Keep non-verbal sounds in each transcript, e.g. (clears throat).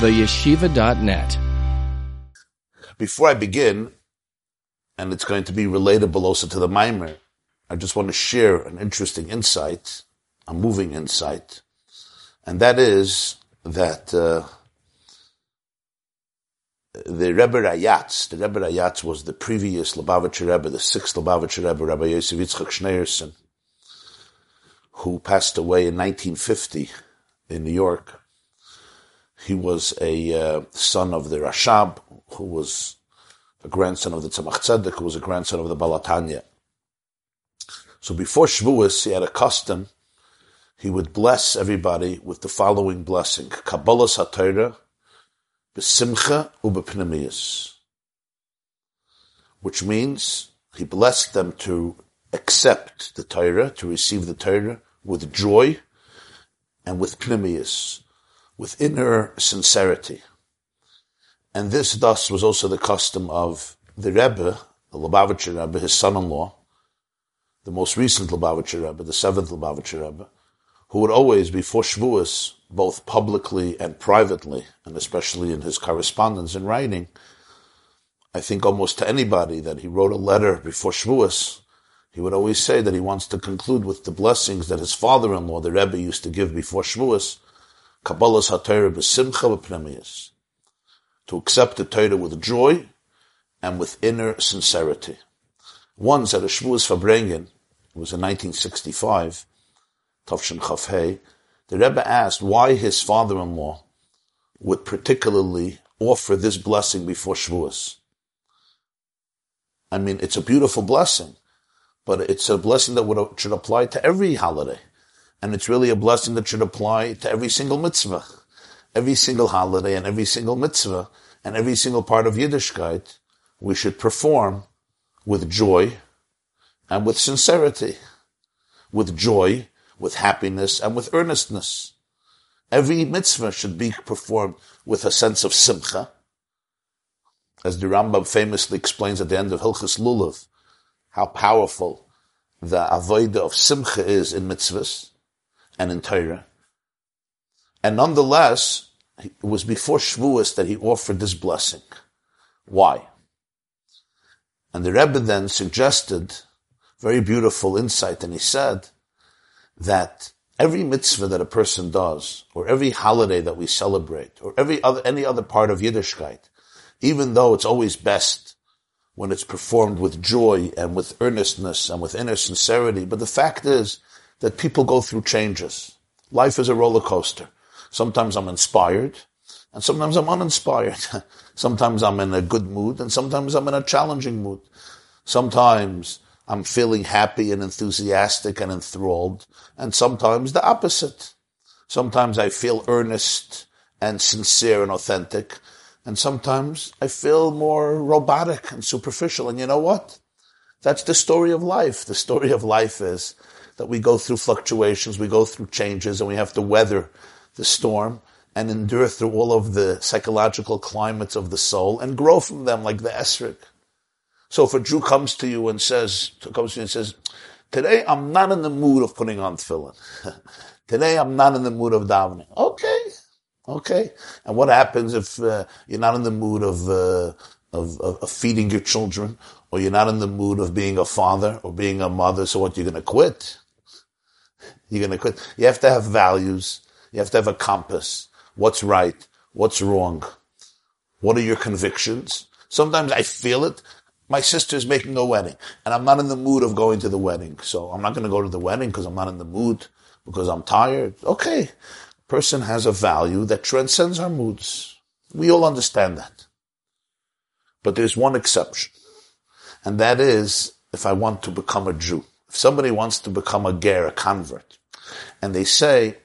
theyeshiva.net. Before I begin, and it's going to be relatable also to the mimer, I just want to share an interesting insight, a moving insight, and that is that uh, the Rebbe Rayatz, the Rebbe Rayatz was the previous Lubavitcher Rebbe, the sixth Lubavitcher Rebbe, Rabbi Yosef Yitzchak Schneerson, who passed away in 1950 in New York. He was a uh, son of the Rashab, who was a grandson of the Tzemach Tzedek, who was a grandson of the Baal HaTanya. So before Shavuos, he had a custom. He would bless everybody with the following blessing: Kabbalas HaTorah, Besimcha Ubepnimiyas, which means he blessed them to accept the Torah, to receive the Torah with joy and with pnimius, with inner sincerity. And this thus was also the custom of the Rebbe, the Lubavitcher Rebbe, his son-in-law, the most recent Lubavitcher Rebbe, the seventh Lubavitcher Rebbe, who would always, before Shavuos, both publicly and privately, and especially in his correspondence and writing, I think almost to anybody that he wrote a letter before Shavuos, he would always say that he wants to conclude with the blessings that his father-in-law, the Rebbe, used to give before Shavuos, Kabbalas HaTorah b'simcha v'pnimius, to accept the Torah with joy and with inner sincerity. Once at a Shavuos Farbrengen, it was in 1965, Tavshin Chafhei, the Rebbe asked why his father-in-law would particularly offer this blessing before Shavuos. I mean, it's a beautiful blessing but it's a blessing that would, should apply to every holiday. And it's really a blessing that should apply to every single mitzvah. Every single holiday and every single mitzvah and every single part of Yiddishkeit, we should perform with joy and with sincerity, with joy, with happiness, and with earnestness. Every mitzvah should be performed with a sense of simcha, as the Rambam famously explains at the end of Hilchas Lulav, how powerful the avodah of simcha is in mitzvahs and in Torah. And nonetheless, it was before Shavuos that he offered this blessing. Why? And the Rebbe then suggested very beautiful insight, and he said that every mitzvah that a person does, or every holiday that we celebrate, or every other, any other part of Yiddishkeit, even though it's always best when it's performed with joy and with earnestness and with inner sincerity. But the fact is that people go through changes. Life is a roller coaster. Sometimes I'm inspired and sometimes I'm uninspired. (laughs) sometimes I'm in a good mood and sometimes I'm in a challenging mood. Sometimes I'm feeling happy and enthusiastic and enthralled and sometimes the opposite. Sometimes I feel earnest and sincere and authentic and sometimes I feel more robotic and superficial. And you know what? That's the story of life. The story of life is that we go through fluctuations, we go through changes, and we have to weather the storm and endure through all of the psychological climates of the soul and grow from them like the esrog. So if a Jew comes to you and says, comes to you and says, today I'm not in the mood of putting on tefillin. (laughs) today I'm not in the mood of davening. Okay. Okay. And what happens if uh, you're not in the mood of, uh, of, of, feeding your children, or you're not in the mood of being a father or being a mother? So what? You're going to quit. You're going to quit. You have to have values. You have to have a compass. What's right? What's wrong? What are your convictions? Sometimes I feel it. My sister's making a wedding and I'm not in the mood of going to the wedding. So I'm not going to go to the wedding because I'm not in the mood because I'm tired. Okay person has a value that transcends our moods. We all understand that. But there's one exception. And that is if I want to become a Jew. If somebody wants to become a ger, a convert, and they say,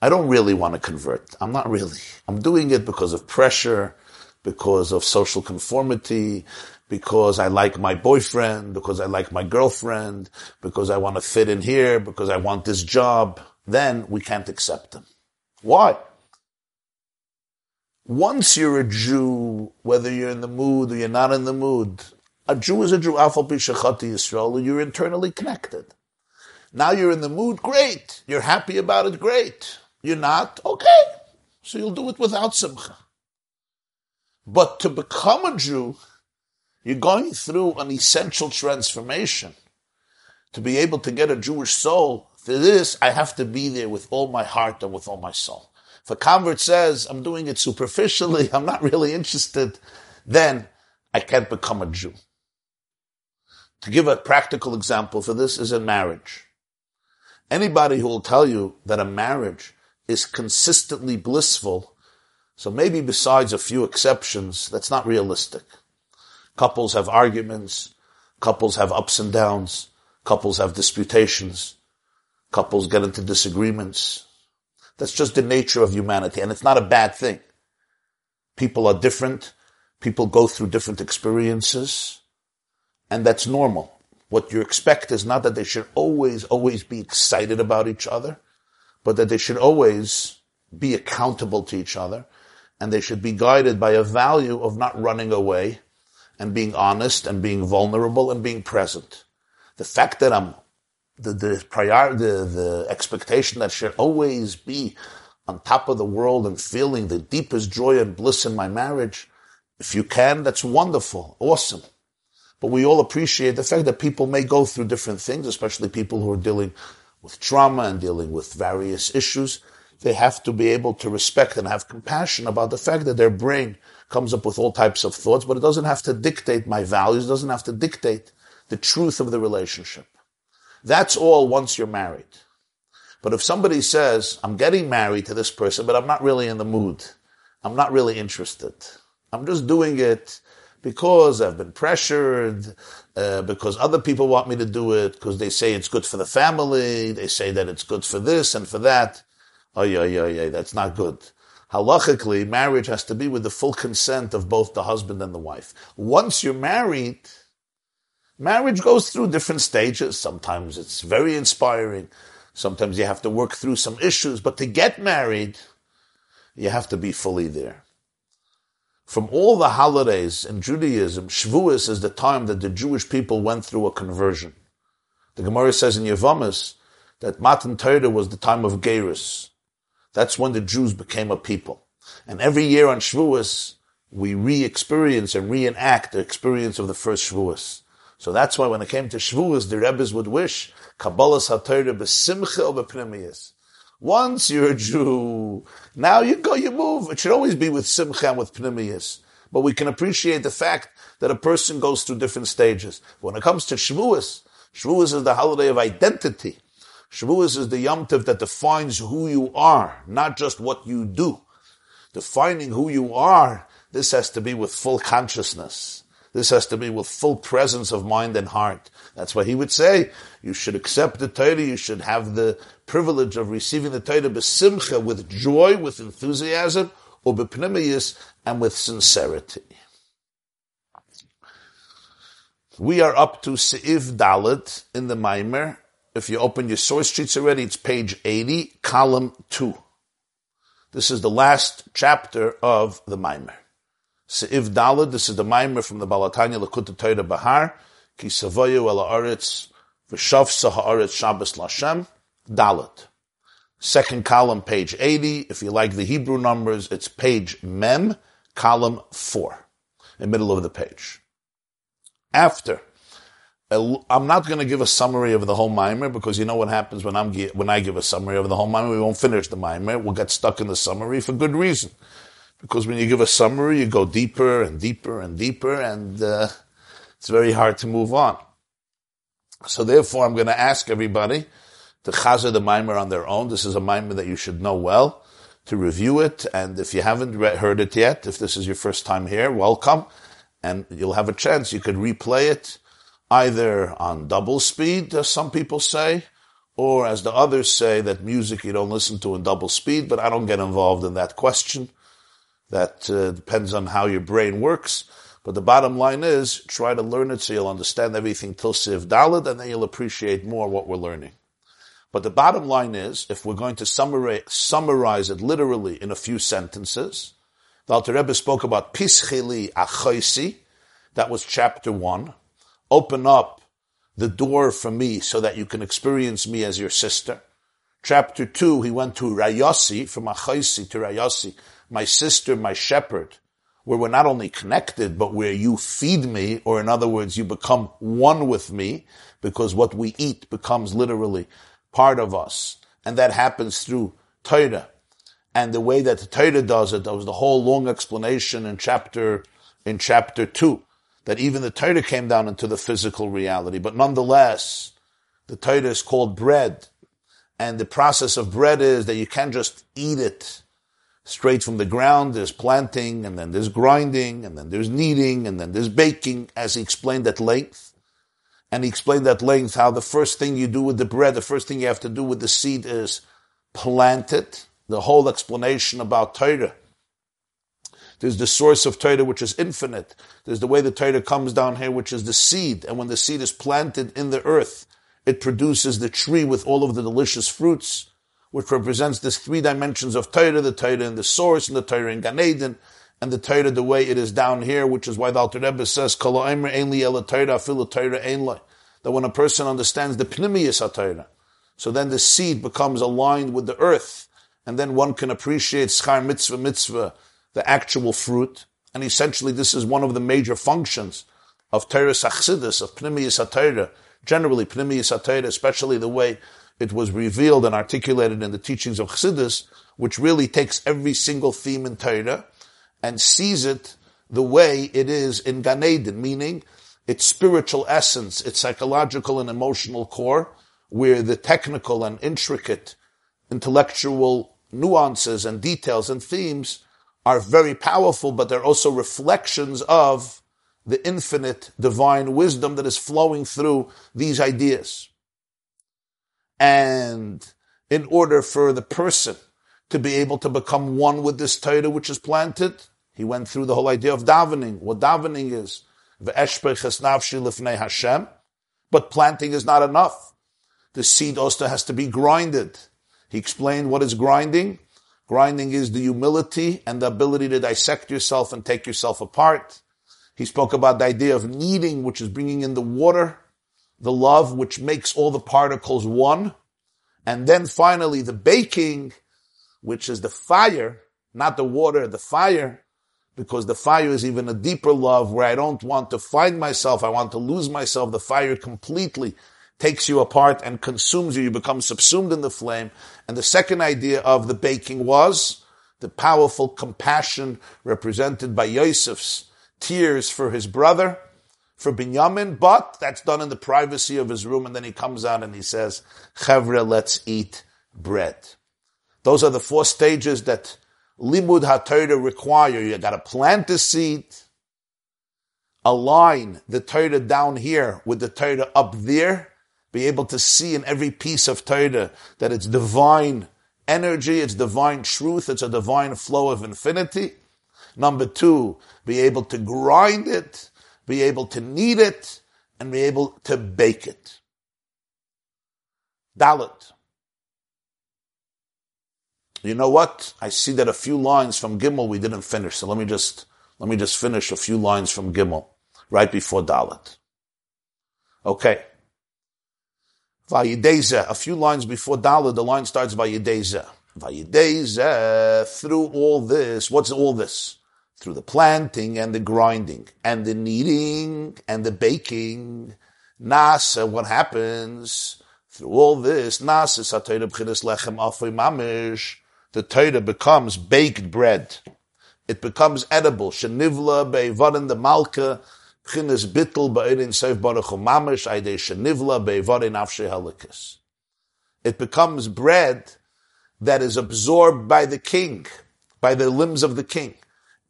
I don't really want to convert. I'm not really. I'm doing it because of pressure, because of social conformity, because I like my boyfriend, because I like my girlfriend, because I want to fit in here, because I want this job then we can't accept them. Why? Once you're a Jew, whether you're in the mood or you're not in the mood, a Jew is a Jew, Alpha Pishachati Yisrael, you're internally connected. Now you're in the mood, great. You're happy about it, great. You're not, okay. So you'll do it without simcha. But to become a Jew, you're going through an essential transformation. To be able to get a Jewish soul, for this, I have to be there with all my heart and with all my soul. If a convert says, I'm doing it superficially, (laughs) I'm not really interested, then I can't become a Jew. To give a practical example for this is in marriage. Anybody who will tell you that a marriage is consistently blissful, so maybe besides a few exceptions, that's not realistic. Couples have arguments, couples have ups and downs, couples have disputations, couples get into disagreements. That's just the nature of humanity, and it's not a bad thing. People are different, people go through different experiences, and that's normal. What you expect is not that they should always, always be excited about each other, but that they should always be accountable to each other, and they should be guided by a value of not running away, and being honest, and being vulnerable, and being present. The fact that I'm the the prior the the expectation that should always be on top of the world and feeling the deepest joy and bliss in my marriage. If you can, that's wonderful, awesome. But we all appreciate the fact that people may go through different things, especially people who are dealing with trauma and dealing with various issues. They have to be able to respect and have compassion about the fact that their brain comes up with all types of thoughts, but it doesn't have to dictate my values, doesn't have to dictate the truth of the relationship. That's all once you're married. But if somebody says, I'm getting married to this person, but I'm not really in the mood. I'm not really interested. I'm just doing it because I've been pressured, uh, because other people want me to do it, because they say it's good for the family, they say that it's good for this and for that. Oh yeah, yeah, yeah, that's not good. Halachically, marriage has to be with the full consent of both the husband and the wife. Once you're married, Marriage goes through different stages. Sometimes it's very inspiring. Sometimes you have to work through some issues, but to get married, you have to be fully there. From all the holidays in Judaism, Shavuos is the time that the Jewish people went through a conversion. The Gemara says in Yevamos that Matan Torah was the time of Gerus. That's when the Jews became a people. And every year on Shavuos, we re-experience and reenact the experience of the first Shavuos. So that's why when it came to Shavuos, the Rebbe's would wish Kabbalas HaTorah b'simcha or b'pnimiyas. Once you're a Jew, now you go, you move. It should always be with simcha and with pnimiyas. But we can appreciate the fact that a person goes through different stages. When it comes to Shavuos, Shavuos is the holiday of identity. Shavuos is the Yom Tov that defines who you are, not just what you do. Defining who you are, this has to be with full consciousness. This has to be with full presence of mind and heart. That's why he would say, you should accept the Torah, you should have the privilege of receiving the Torah besimcha, with joy, with enthusiasm, or bepnimiyus, and with sincerity. We are up to Se'iv Dalit in the Maimer. If you open your source sheets already, it's page 80, column 2. This is the last chapter of the Maimer. Se'iv Dalad, this is the Maimer from the Balatanya Likkutei Torah Bahar, Ki Savoyu El Haaretz, V'shav Sahaaretz Shabbos Lashem, Dalad. Second column, page 80. If you like the Hebrew numbers, it's page Mem, column 4, in middle of the page. After, I'm not going to give a summary of the whole mimer because you know what happens when I'm when I give a summary of the whole mimer. We won't finish the mimer. We'll get stuck in the summary for good reason because when you give a summary, you go deeper and deeper and deeper, and uh, it's very hard to move on. So therefore, I'm going to ask everybody to chazer the mimer on their own. This is a mimer that you should know well, to review it, and if you haven't re- heard it yet, if this is your first time here, welcome, and you'll have a chance. You could replay it either on double speed, as some people say, or as the others say, that music you don't listen to in double speed, but I don't get involved in that question. That uh, depends on how your brain works. But the bottom line is, try to learn it so you'll understand everything till Siv Dalad, and then you'll appreciate more what we're learning. But the bottom line is, if we're going to summarize, summarize it literally in a few sentences, the Alter Rebbe spoke about Pischili Achoisi, that was chapter one. Open up the door for me so that you can experience me as your sister. Chapter 2, he went to Rayasi, from Achaisi to Rayasi, my sister, my shepherd, where we're not only connected, but where you feed me, or in other words, you become one with me, because what we eat becomes literally part of us. And that happens through Torah. And the way that the Torah does it, that was the whole long explanation in chapter, in chapter two, that even the Torah came down into the physical reality. But nonetheless, the Torah is called bread. And the process of bread is that you can't just eat it straight from the ground. There's planting, and then there's grinding, and then there's kneading, and then there's baking, as he explained at length. And he explained at length how the first thing you do with the bread, the first thing you have to do with the seed is plant it. The whole explanation about Torah. There's the source of Torah, which is infinite. There's the way the Torah comes down here, which is the seed. And when the seed is planted in the earth, it produces the tree with all of the delicious fruits, which represents this three dimensions of Torah, the Torah in the source, and the Torah in Gan Eden, and the Torah the way it is down here, which is why the Alter Rebbe says, that when a person understands the Pnimiyas Torah, so then the seed becomes aligned with the earth, and then one can appreciate schar mitzvah mitzvah, the actual fruit. And essentially, this is one of the major functions of Torah Sachsidis, of Pnimiyas Torah, generally Pnimiyas Torah, especially the way it was revealed and articulated in the teachings of Chassidus, which really takes every single theme in Torah and sees it the way it is in Gan Eden, meaning its spiritual essence, its psychological and emotional core, where the technical and intricate intellectual nuances and details and themes are very powerful, but they're also reflections of the infinite divine wisdom that is flowing through these ideas. And in order for the person to be able to become one with this Torah which is planted, he went through the whole idea of davening, what davening is. But planting is not enough. The seed also has to be grinded. He explained what is grinding. Grinding is the humility and the ability to dissect yourself and take yourself apart. He spoke about the idea of kneading, which is bringing in the water, the love, which makes all the particles one. And then finally the baking, which is the fire, not the water, the fire, because the fire is even a deeper love where I don't want to find myself. I want to lose myself. The fire completely takes you apart and consumes you. You become subsumed in the flame. And the second idea of the baking was the powerful compassion represented by Yosef's tears for his brother, for Binyamin, but that's done in the privacy of his room. And then he comes out and he says, Chevra, let's eat bread. Those are the four stages that Limud HaTorah require. You gotta plant the seed, align the Torah down here with the Torah up there, be able to see in every piece of Torah that it's divine energy, it's divine truth, it's a divine flow of infinity. Number two, be able to grind it, be able to knead it, and be able to bake it. Dalit. You know what? I see that a few lines from Gimel we didn't finish, so let me just, let me just finish a few lines from Gimel, right before Dalit. Okay. Vayideza, a few lines before Dalit, the line starts Vayideza. Vayideza, through all this, what's all this? Through the planting and the grinding and the kneading and the baking. Nasa, uh, what happens? Through all this, Nasa satayra b'chidas lechem afoy mamish, the Torah becomes baked bread. It becomes edible. Shenivla be'evarin the malka, Chinas bittel ba'erin seif baruch mamish aydei shenivla be'evarin afshe helikas. It becomes bread that is absorbed by the king, by the limbs of the king.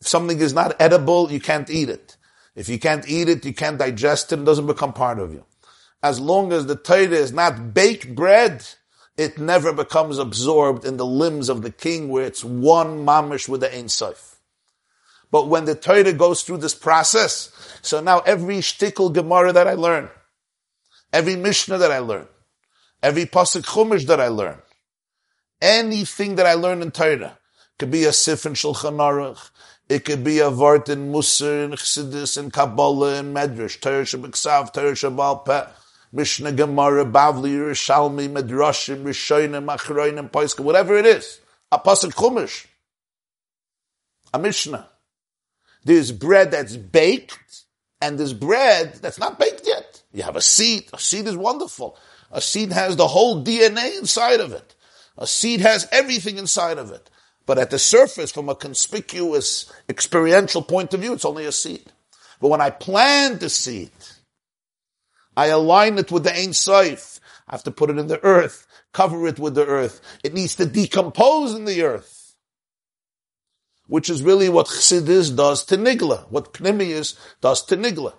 If something is not edible, you can't eat it. If you can't eat it, you can't digest it, it doesn't become part of you. As long as the Torah is not baked bread, it never becomes absorbed in the limbs of the king where it's one mamish with the Ein Sof. But when the Torah goes through this process, so now every shtickle Gemara that I learn, every Mishnah that I learn, every Pasuk Chumash that I learn, anything that I learn in Torah, could be a Sif in Shulchan Aruch, it could be a Vart in Musar, in Chassidus, in Kabbalah, in Medrash, Torah Shabbat Torah Shabbal Peh, Mishnah Gemara, Bavli, Yerushalmi, Medrashim, Rishonim, Achroinim, Poiska, whatever it is. A Pasuk Chumash. A Mishnah. There's bread that's baked, and there's bread that's not baked yet. You have a seed. A seed is wonderful. A seed has the whole DNA inside of it. A seed has everything inside of it. But at the surface, from a conspicuous experiential point of view, it's only a seed. But when I plant the seed, I align it with the Ein Sof. I have to put it in the earth, cover it with the earth. It needs to decompose in the earth. Which is really what Chassidus does to Nigla, what Pnimius does to Nigla.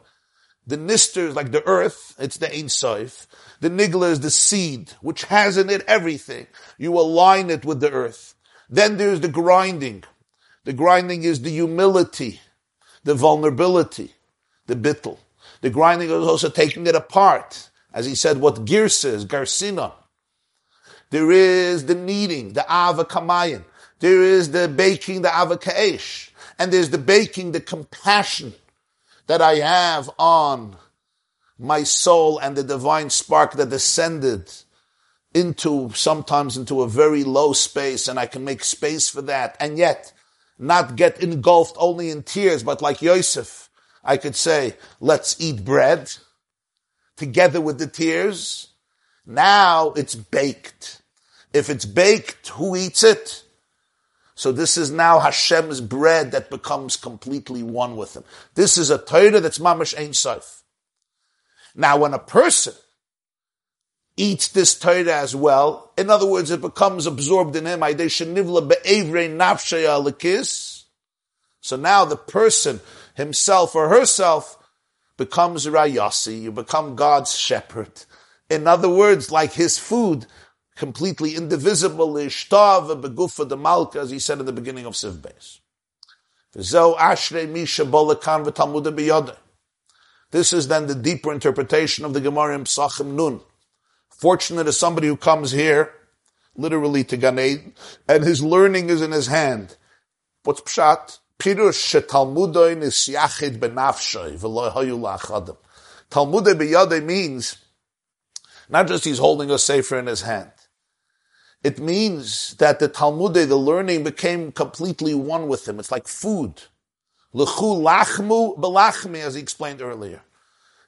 The nister is like the earth, it's the Ein Sof. The Nigla is the seed, which has in it everything. You align it with the earth. Then there's the grinding. The grinding is the humility, the vulnerability, the bittel. The grinding is also taking it apart. As he said, what girsa is, garsina. There is the kneading, the ava kamayin. There is the baking, the ava kaesh. And there's the baking, the compassion that I have on my soul and the divine spark that descended into sometimes into a very low space and I can make space for that and yet not get engulfed only in tears, but like Yosef, I could say, let's eat bread together with the tears. Now it's baked. If it's baked, who eats it? So this is now Hashem's bread that becomes completely one with him. This is a Torah that's mamash ein sof. Now when a person eats this Torah as well. In other words, it becomes absorbed in him. So now the person himself or herself becomes Rayasi. You become God's shepherd. In other words, like his food, completely indivisible, ishtav begufa the malka, as he said in the beginning of Siv Beis. This is then the deeper interpretation of the Gemara in Psachim Nun. Fortunate is somebody who comes here, literally to Gan Eden, and his learning is in his hand. What's pshat? Pirush shetalmudoin is yachid benafshay v'lohayu la'achadim. Talmudei biyadei means not just he's holding a sefer in his hand. It means that the Talmudei, the learning, became completely one with him. It's like food. L'chu lachmu belachmi, as he explained earlier.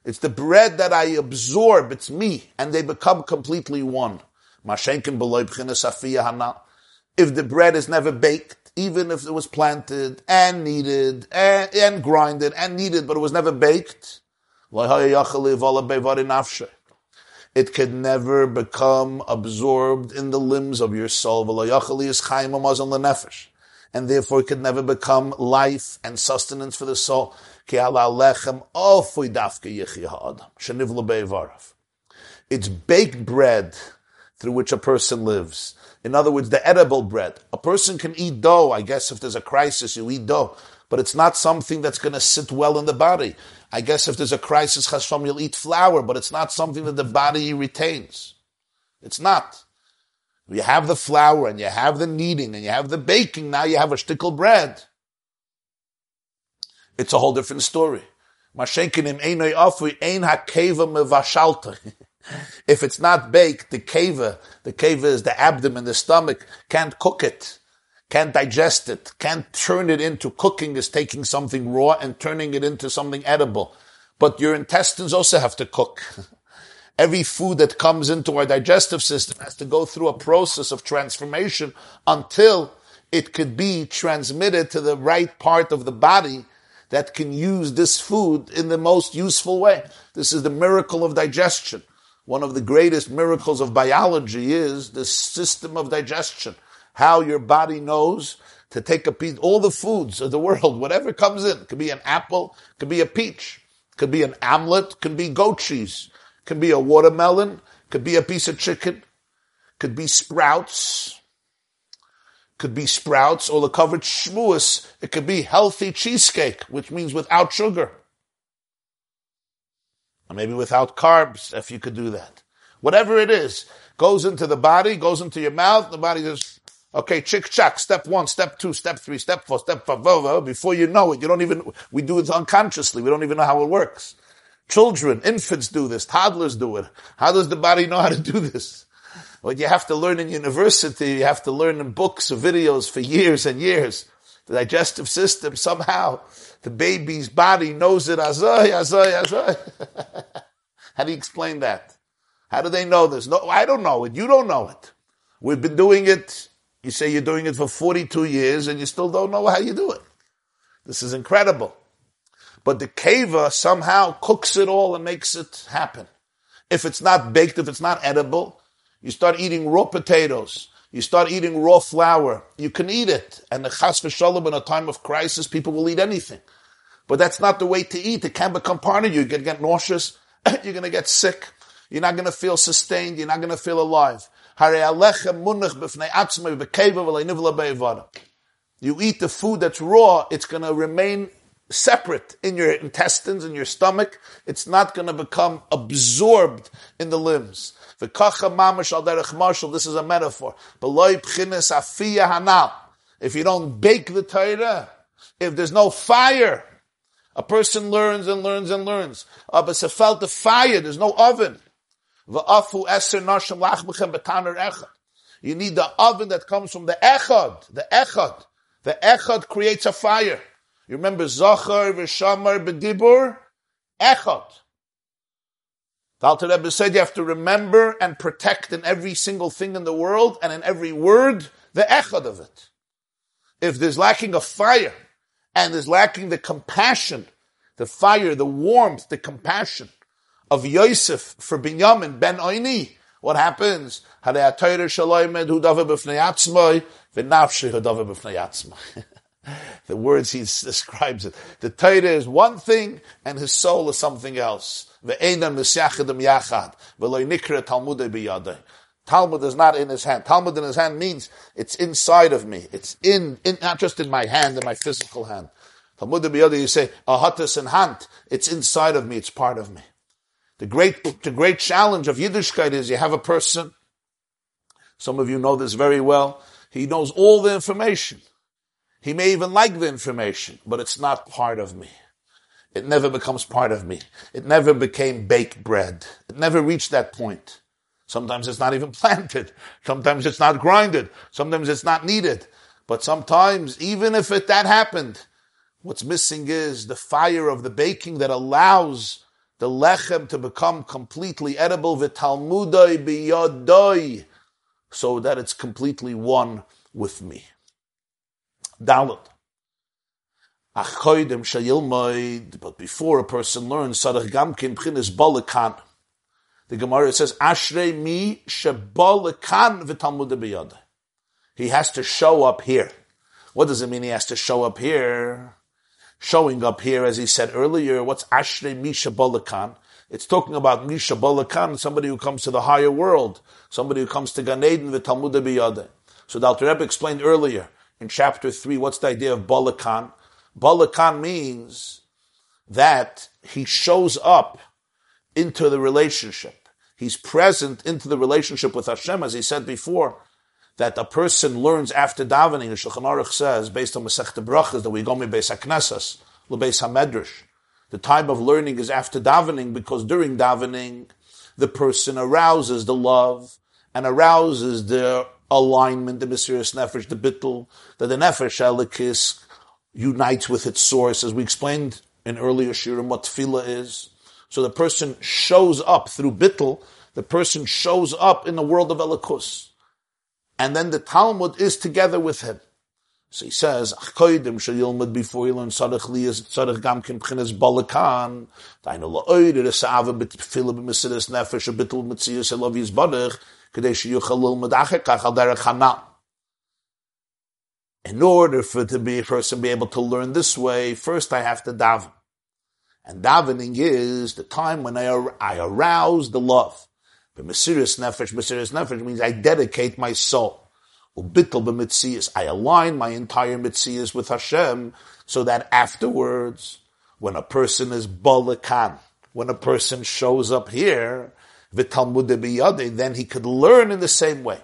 It's the bread that I absorb. It's me. And they become completely one. If the bread is never baked, even if it was planted and kneaded and, and grinded and kneaded, but it was never baked, it could never become absorbed in the limbs of your soul. And therefore it could never become life and sustenance for the soul. It's baked bread through which a person lives. In other words, the edible bread. A person can eat dough. I guess if there's a crisis, you eat dough. But it's not something that's going to sit well in the body. I guess if there's a crisis, chas v'shalom, you'll eat flour, but it's not something that the body retains. It's not. You have the flour and you have the kneading and you have the baking. Now you have a shtickle bread it's a whole different story. (laughs) If it's not baked, the keva, the keva is the abdomen, the stomach, can't cook it, can't digest it, can't turn it into cooking is taking something raw and turning it into something edible. But your intestines also have to cook. (laughs) Every food that comes into our digestive system has to go through a process of transformation until it could be transmitted to the right part of the body that can use this food in the most useful way. This is the miracle of digestion. One of the greatest miracles of biology is the system of digestion. How your body knows to take a piece, all the foods of the world, whatever comes in, could be an apple, could be a peach, could be an omelet, could be goat cheese, could be a watermelon, could be a piece of chicken, could be sprouts, could be sprouts or the covered shmuas. It could be healthy cheesecake, which means without sugar. Or maybe without carbs, if you could do that. Whatever it is, goes into the body, goes into your mouth, the body says, okay, chick chack, step one, step two, step three, step four, step five, before you know it, you don't even, we do it unconsciously, we don't even know how it works. Children, infants do this, toddlers do it. How does the body know how to do this? What you have to learn in university, you have to learn in books or videos for years and years. The digestive system, somehow, the baby's body knows it. Azoy, azoy, azoy. (laughs) How do you explain that? How do they know this? No, I don't know it. You don't know it. We've been doing it. You say you're doing it for 42 years and you still don't know how you do it. This is incredible. But the keva somehow cooks it all and makes it happen. If it's not baked, if it's not edible, you start eating raw potatoes. You start eating raw flour. You can eat it. And the chas v'shalom in a time of crisis, people will eat anything. But that's not the way to eat. It can become part of you. You're going to get nauseous. (clears throat) You're going to get sick. You're not going to feel sustained. You're not going to feel alive. You eat the food that's raw, it's going to remain separate in your intestines, in your stomach. It's not going to become absorbed in the limbs. This is a metaphor. If you don't bake the Torah, if there's no fire, a person learns and learns and learns. Uh, but felt the fire, there's no oven. You need the oven that comes from the echad, the echad. The echad creates a fire. You remember Zachar, Vishamar, Bedibur? Echad. The Alter Rebbe said you have to remember and protect in every single thing in the world and in every word the echad of it. If there's lacking a fire and there's lacking the compassion, the fire, the warmth, the compassion of Yosef for Binyamin ben Oini, what happens? (laughs) The words he describes it. The Torah is one thing and his soul is something else. Talmud is not in his hand. Talmud in his hand means it's inside of me. It's in, in not just in my hand, in my physical hand. Talmud biyada, you say, ahatas in hand. It's inside of me. It's part of me. The great, the great challenge of Yiddishkeit is you have a person, some of you know this very well, he knows all the information. He may even like the information, but it's not part of me. It never becomes part of me. It never became baked bread. It never reached that point. Sometimes it's not even (laughs) planted. Sometimes it's not grinded. Sometimes it's not needed. But sometimes, even if it, that happened, what's missing is the fire of the baking that allows the lechem to become completely edible, v'talmudoi biyodoi, so that it's completely one with me. Dalit. But before a person learns, Sarach Gamkin Pchinis Balakan. The Gemara says, Ashrei mi shebalakan v'talmud. He has to show up here. What does it mean he has to show up here? Showing up here, as he said earlier, what's Ashrei mi shebalakan? It's talking about Misha Balakan, somebody who comes to the higher world, somebody who comes to Gan Eden, the Biyade. So the Alter Rebbe explained earlier, in chapter 3, what's the idea of Balakan? Balakan means that he shows up into the relationship. He's present into the relationship with Hashem, as he said before, that a person learns after davening. The Shulchan Aruch says, based on Masech Brachas, that we go Beis HaKnesses, Beis HaMedrash. The time of learning is after davening, because during davening, the person arouses the love and arouses the alignment, the Mesiris Nefesh, the Bittul, that the Nefesh Elikis unites with its source, as we explained in earlier Shiurim, what Tefillah is. So the person shows up through Bittul, the person shows up in the world of Elikus. And then the Talmud is together with him. So he says, "Achkoidim sheyilmud before you learn tzarich liyas tzarich gamkin b'chinas balakan dainu la'oid it is ava b'tfilah b'mesiris nefesh a bitul mitziyas elav yizbarich kadei sheyuchal lilmud achekach al derech hanal." In order for to be a person be able to learn this way, first I have to daven, and davening is the time when I, I arouse the love. But mesiris nefesh, mesiris nefesh means I dedicate my soul. I align my entire mitzias with Hashem so that afterwards, when a person is balakan, when a person shows up here, then he could learn in the same way.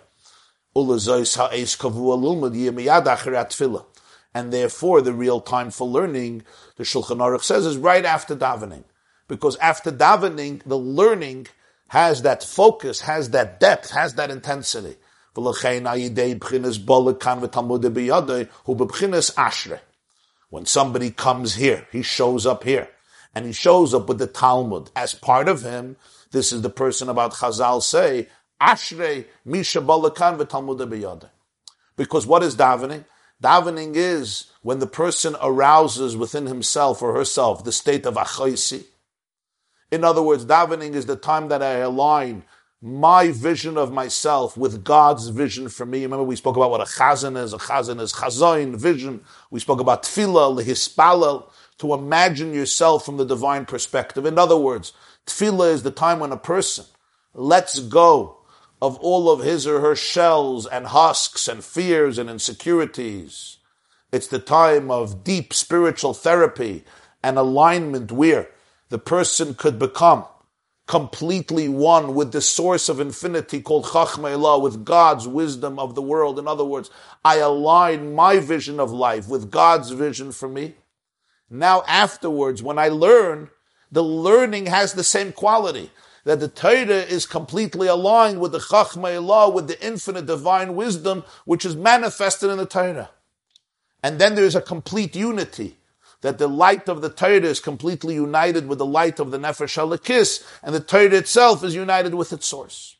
And therefore, the real time for learning, the Shulchan Aruch says, is right after davening. Because after davening, the learning has that focus, has that depth, has that intensity. When somebody comes here, he shows up here, and he shows up with the Talmud as part of him. This is the person about Chazal say, Ashrei Misha Balakan v'Talmud Because what is davening? Davening is when the person arouses within himself or herself the state of achoisi. In other words, davening is the time that I align my vision of myself with God's vision for me. Remember, we spoke about what a chazan is. A chazan is chazain, vision. We spoke about tefillah, lehispalel, to imagine yourself from the divine perspective. In other words, tefillah is the time when a person lets go of all of his or her shells and husks and fears and insecurities. It's the time of deep spiritual therapy and alignment where the person could become completely one with the source of infinity called Chachma with God's wisdom of the world. In other words, I align my vision of life with God's vision for me. Now afterwards, when I learn, the learning has the same quality. That the Torah is completely aligned with the Chachma with the infinite divine wisdom, which is manifested in the Torah. And then there's a complete unity that the light of the Torah is completely united with the light of the Nefesh Halakis, and the Torah itself is united with its source.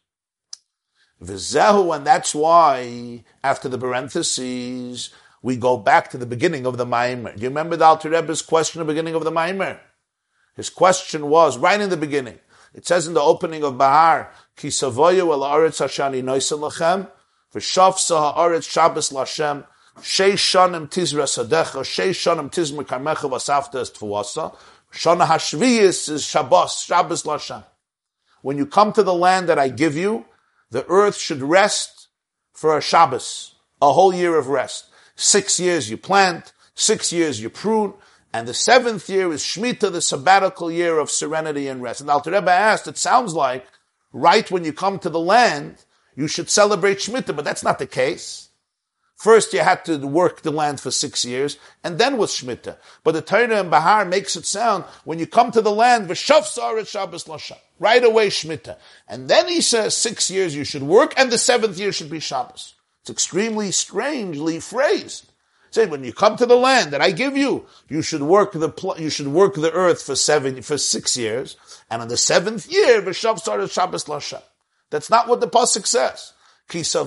Vizehu, and that's why, after the parentheses, we go back to the beginning of the Maimer. Do you remember the Alter Rebbe's question at the beginning of the Maimer? His question was, right in the beginning, it says in the opening of Bahar, Ki savoyu el aretz hashani noisel lachem, v'shavsa ha'aretz shabbos lashem, Sheish shanim tizra sadecha, sheish shanim tizma karmecha vasafta es tfuasa. Shana hashviyis is Shabbos, Shabbos Lashem. When you come to the land that I give you, the earth should rest for a Shabbos, a whole year of rest. Six years you plant, six years you prune, and the seventh year is Shemitah, the sabbatical year of serenity and rest. And Alter Rebbe asked, it sounds like right when you come to the land, you should celebrate Shemitah, but that's not the case. First, you had to work the land for six years, and then was Shemitah. But the Torah in Bahar makes it sound, when you come to the land. Right away, Shemitah. And then he says, six years you should work, and the seventh year should be Shabbos. It's extremely strangely phrased. When you come to the land that I give you, you should work the, pl- you should work the earth for seven, for six years, and on the seventh year, V'shav Shabbos Lashem. That's not what the Pasuk says. Even though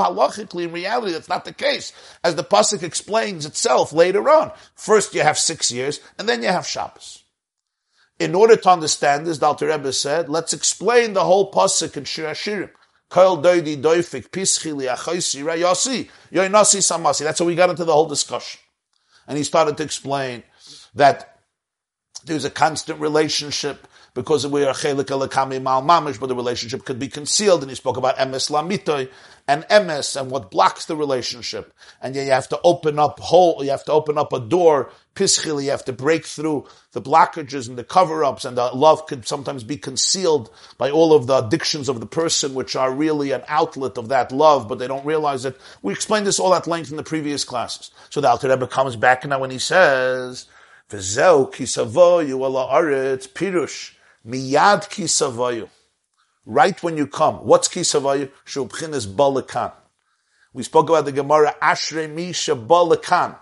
halachically, in reality, that's not the case, as the pasuk explains itself later on. First, you have six years, and then you have Shabbos. In order to understand this, Dr. Rebbe said, let's explain the whole pasuk in Shir Hashirim. Doidi doifik pischili rayasi yoinasi samasi. That's how we got into the whole discussion. And he started to explain that there's a constant relationship because we are chelik alakami mal mamish, but the relationship could be concealed. And he spoke about emes lamitoy and emes and what blocks the relationship. And you have to open up hole, you have to open up a door, pischil, you have to break through the blockages and the cover-ups, and the love could sometimes be concealed by all of the addictions of the person, which are really an outlet of that love, but they don't realize it. We explained this all at length in the previous classes. So the Alter Rebbe comes back now when he says, V'zeu kisavoyu ala aretz pirush Miyad kisavayu. Right when you come. What's kisavayu? Shubchinis balakan. We spoke about the Gemara, Ashre Misha balakan.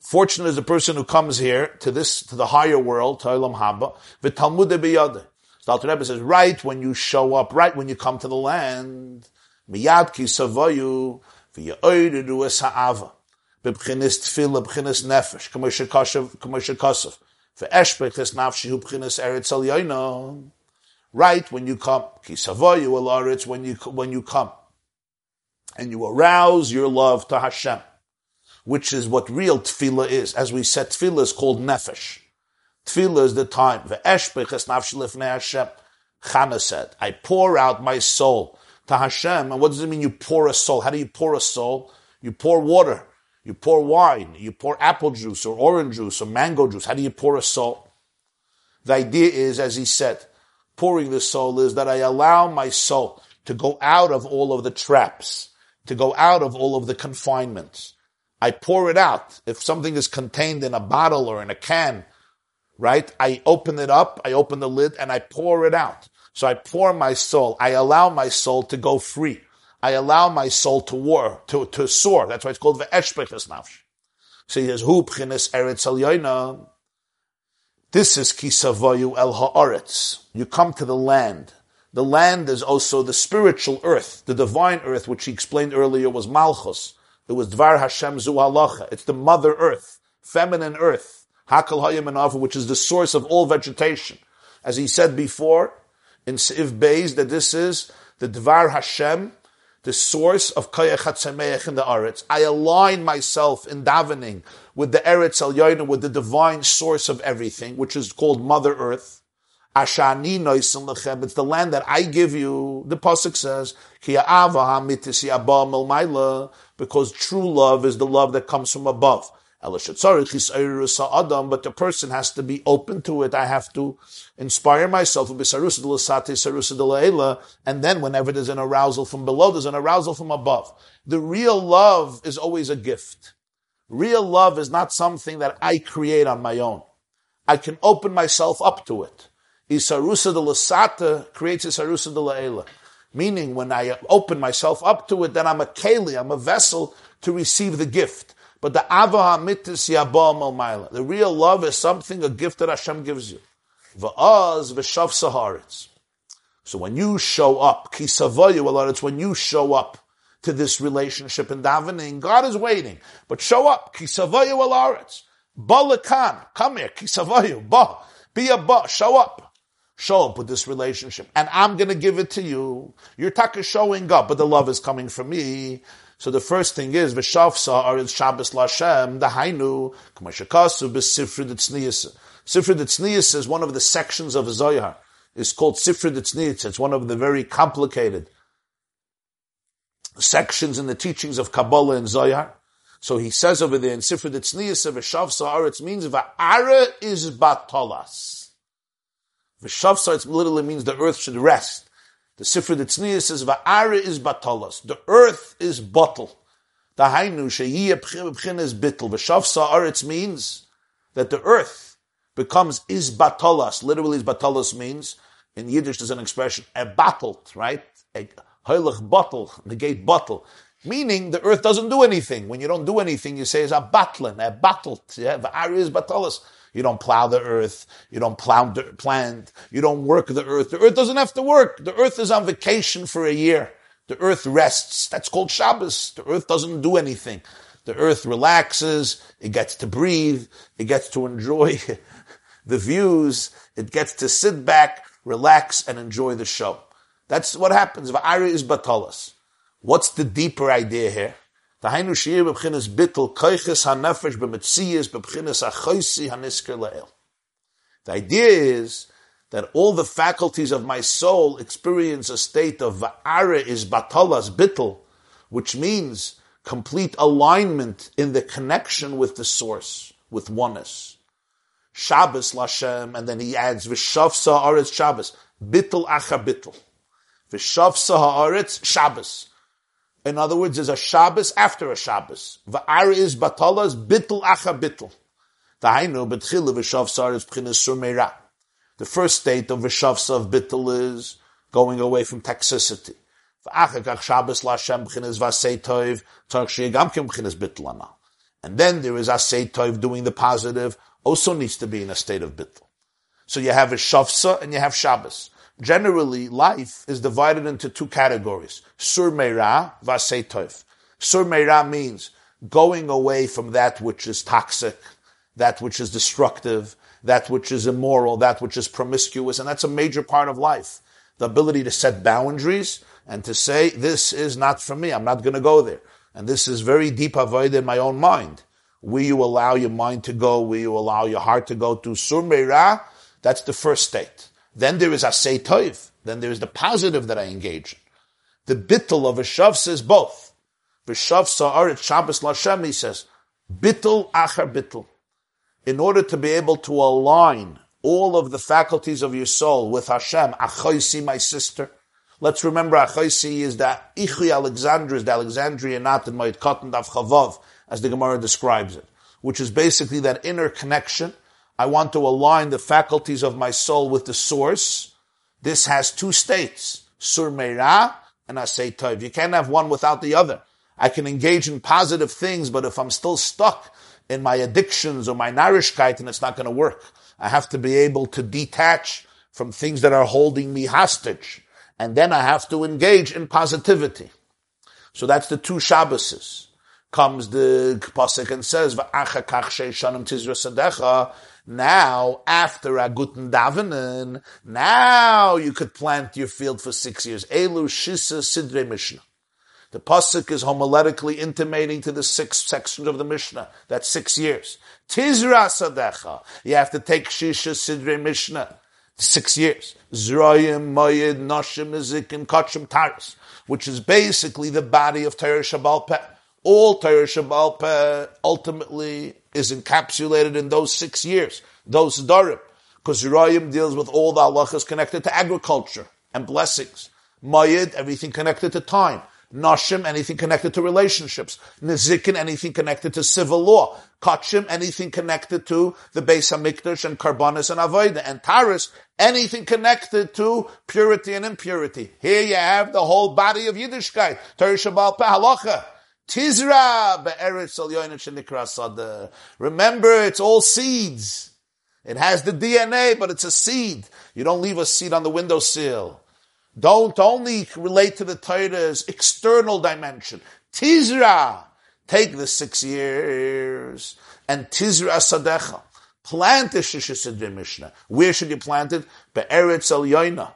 Fortunate is the person who comes here to this, to the higher world, to Olam Haba, v'talmud biyade. So Alter Rebbe says, right when you show up, right when you come to the land, miyad ki savayu, v'ya'oidu es ha'ava, b'bchinis tefillah, b'chinis nefesh, k'moshe kosov, Right, when you come, kisavoyu when you, when you come, and you arouse your love to Hashem, which is what real tefillah is. As we said, tefillah is called nefesh. Tefillah is the time. Hashem. Chana said, I pour out my soul to Hashem. And what does it mean you pour a soul? How do you pour a soul? You pour water. You pour wine, you pour apple juice or orange juice or mango juice. How do you pour a soul? The idea is, as he said, pouring the soul is that I allow my soul to go out of all of the traps, to go out of all of the confinements. I pour it out. If something is contained in a bottle or in a can, right? I open it up, I open the lid, and I pour it out. So I pour my soul. I allow my soul to go free. I allow my soul to war, to, to soar. That's why it's called the Eshpeches Nafsh. So he says, Hu Pchines Eretz Al This is Kisavoyu El Haaretz. You come to the land. The land is also the spiritual earth, the divine earth, which he explained earlier was Malchus. It was Dvar Hashem Zu Halacha. It's the mother earth, feminine earth. Hakal Hayim which is the source of all vegetation. As he said before, in Siv Beis, that this is the Dvar Hashem, the source of Kayach HaTzameach in the Eretz. I align myself in davening with the Eretz El with the divine source of everything, which is called Mother Earth. Ashani Noisim It's the land that I give you. The pasuk says, "Ki because true love is the love that comes from above. But the person has to be open to it. I have to inspire myself. And then whenever there's an arousal from below, there's an arousal from above. The real love is always a gift. Real love is not something that I create on my own. I can open myself up to it. Isarusa de Lasata creates Isarusa de La'ela. Meaning, when I open myself up to it, then I'm a keli, I'm a vessel to receive the gift. But the ava hamitis yabam The real love is something, a gift that Hashem gives you. Va'az v'shav saharitz. So when you show up, Kisavayu kisavoyu it's when you show up to this relationship in davening, God is waiting. But show up, kisavoyu alaretz. Balakan, come here, kisavoyu, ba, be a ba, show up show up with this relationship, and I'm going to give it to you. Your tak is showing up, but the love is coming from me. So the first thing is v'shavsa are Shabbos lashem dahainu k'mashakasu b'sifrid tznius. Sifrid tznius is one of the sections of Zohar. It's called Sifrid tznius. It's one of the very complicated sections in the teachings of Kabbalah and Zohar. So he says over there in Sifrid of v'shavsa it means va'ara is batolas. V'shavsa, it literally means the earth should rest. The Sifra Ditzniya says, Va'ara is batalas. The earth is bottle. The Hainu, Sheyiyah Pchin is bittel. V'shavsa aretz means that the earth becomes is batalas. Literally, is batalas means, in Yiddish there's an expression, a battled, right? A heilig bottle, negate bottle. Meaning the earth doesn't do anything. When you don't do anything, you say it's a battling, a battled. Yeah, Va'ara is batalas. You don't plow the earth. You don't plow the plant. You don't work the earth. The earth doesn't have to work. The earth is on vacation for a year. The earth rests. That's called Shabbos. The earth doesn't do anything. The earth relaxes. It gets to breathe. It gets to enjoy (laughs) the views. It gets to sit back, relax, and enjoy the show. That's what happens. Va'ari is batalas. What's the deeper idea here? Bittel koiches. The idea is that all the faculties of my soul experience a state of va'are is batalas bittel, which means complete alignment in the connection with the source, with oneness. Shabbos Lashem, and then he adds v'shavsa haaretz Shabbos, bittel acha bittel. V'shavsa haaretz Shabbos. In other words, there's a Shabbos after a Shabbos. Va'ar is batalas bittul acha bittul. Tahainu is surmeira. The first state of v'shavsa of bittul is going away from toxicity. V'achakach Shabbos l'Hashem b'chinas v'asei toiv kim b'chinas bittul anal. And then there is asei toiv doing the positive, also needs to be in a state of bittul. So you have a shavsa and you have Shabbos generally life is divided into two categories. Sur meira, vasetov. Sur meira means going away from that which is toxic, that which is destructive, that which is immoral, that which is promiscuous, and that's a major part of life. The ability to set boundaries and to say, this is not for me, I'm not to go there. And this is very deep avoid in my own mind. Will you allow your mind to go? Will you allow your heart to go to Sur Meira? That's the first state. Then there is Asay Toiv. Then there is the positive that I engage in. The bittul of a shav says both. V'shav sa'aret Shabbos Lashem, he says, bittul achar bittul. In order to be able to align all of the faculties of your soul with Hashem, achoisi, my sister, Let's remember Achaisi is that Ichi Alexandria is the Alexandria not in Moed Katan Daf Chavav, as the Gemara describes it, which is basically that inner connection. I want to align the faculties of my soul with the source. This has two states, Sur Meira and Asay Tov. You can't have one without the other. I can engage in positive things, but if I'm still stuck in my addictions or my narishkeit, and it's not going to work. I have to be able to detach from things that are holding me hostage. And then I have to engage in positivity. So that's the two Shabbases. Comes the Pasuk and says, now, after a guten davenen, now you could plant your field for six years. Elu shisa sidre mishnah. The pasuk is homiletically intimating to the six sections of the Mishnah. That's six years. Tizra sadecha. You have to take shisha sidre Mishnah. Six years. Zroyim, Mayid, Noshim, Nizikim, Kachim, Taris. Which is basically the body of Torah Shabbal Peh. All Torah Shabbal Peh ultimately is encapsulated in those six years. Those Darim. Because Zroyim deals with all the halachas connected to agriculture and blessings. Mayid, everything connected to time. Nashim, anything connected to relationships. Nizikin, anything connected to civil law. Kachim, anything connected to the Beis Hamikdash and Karbanis and Avodah. And Taris, anything connected to purity and impurity. Here you have the whole body of Yiddishkeit. Torah Shabbal Halacha. Tizra be'eretz al Remember, it's all seeds. It has the DNA, but it's a seed. You don't leave a seed on the windowsill. Don't only relate to the Torah's external dimension. Tizra, take the six years, and Tizra Sadecha. Plant the Shishisidri Mishnah. Where should you plant it? Be'eretz Yoina.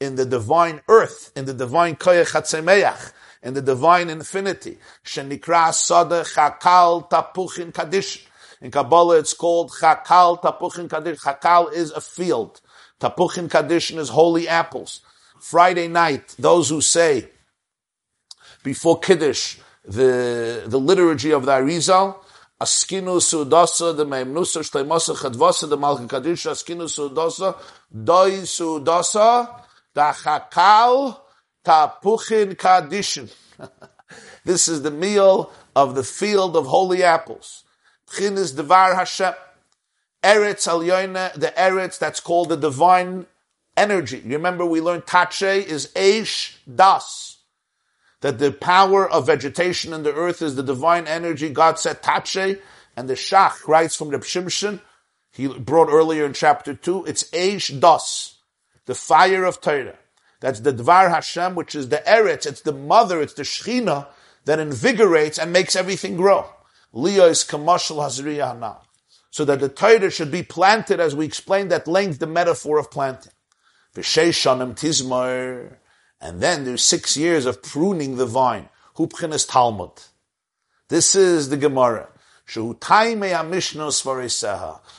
In the divine earth, in the divine Koyach HaTzemeach, in the divine infinity. Shenikra Sada Chakal Tapuchin Kaddish. In Kabbalah it's called Chakal Tapuchin Kadish. Chakal is a field. Tapuchin Kaddish is holy apples. Friday night, those who say before Kiddush, the, the liturgy of the Arizal, Askinu Sudasa, the Meimnusa, Shleimasa, Chadvasa, the Malka Kaddish, Askinu Sudasa, Doi Sudasa, Dachakal, Tapuchin Kadishin. (laughs) this is the meal of the field of holy apples. Chin is Devar Hashem. Eretz Al the Eretz that's called the divine energy. You remember we learned tache is Eish Das. That the power of vegetation in the earth is the divine energy. God said tache, and the Shach writes from the Shimshon, he brought earlier in chapter 2, it's Eish Das, the fire of Torah. That's the Dvar Hashem, which is the Eretz, it's the mother, it's the Shechina that invigorates and makes everything grow. Leah is Kamashal Hazriya So that the Torah should be planted, as we explained at length, the metaphor of planting. V'sheishanim tizmar. And then there's six years of pruning the vine. Hupchenes Talmud. This is the Gemara.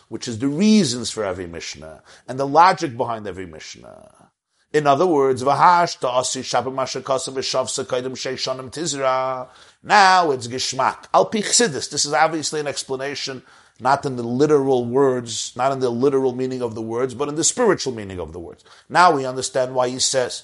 Which is the reasons for every Mishnah and the logic behind every Mishnah. In other words, Tizra. now it's Gishmak. Al This is obviously an explanation not in the literal words, not in the literal meaning of the words, but in the spiritual meaning of the words. Now we understand why he says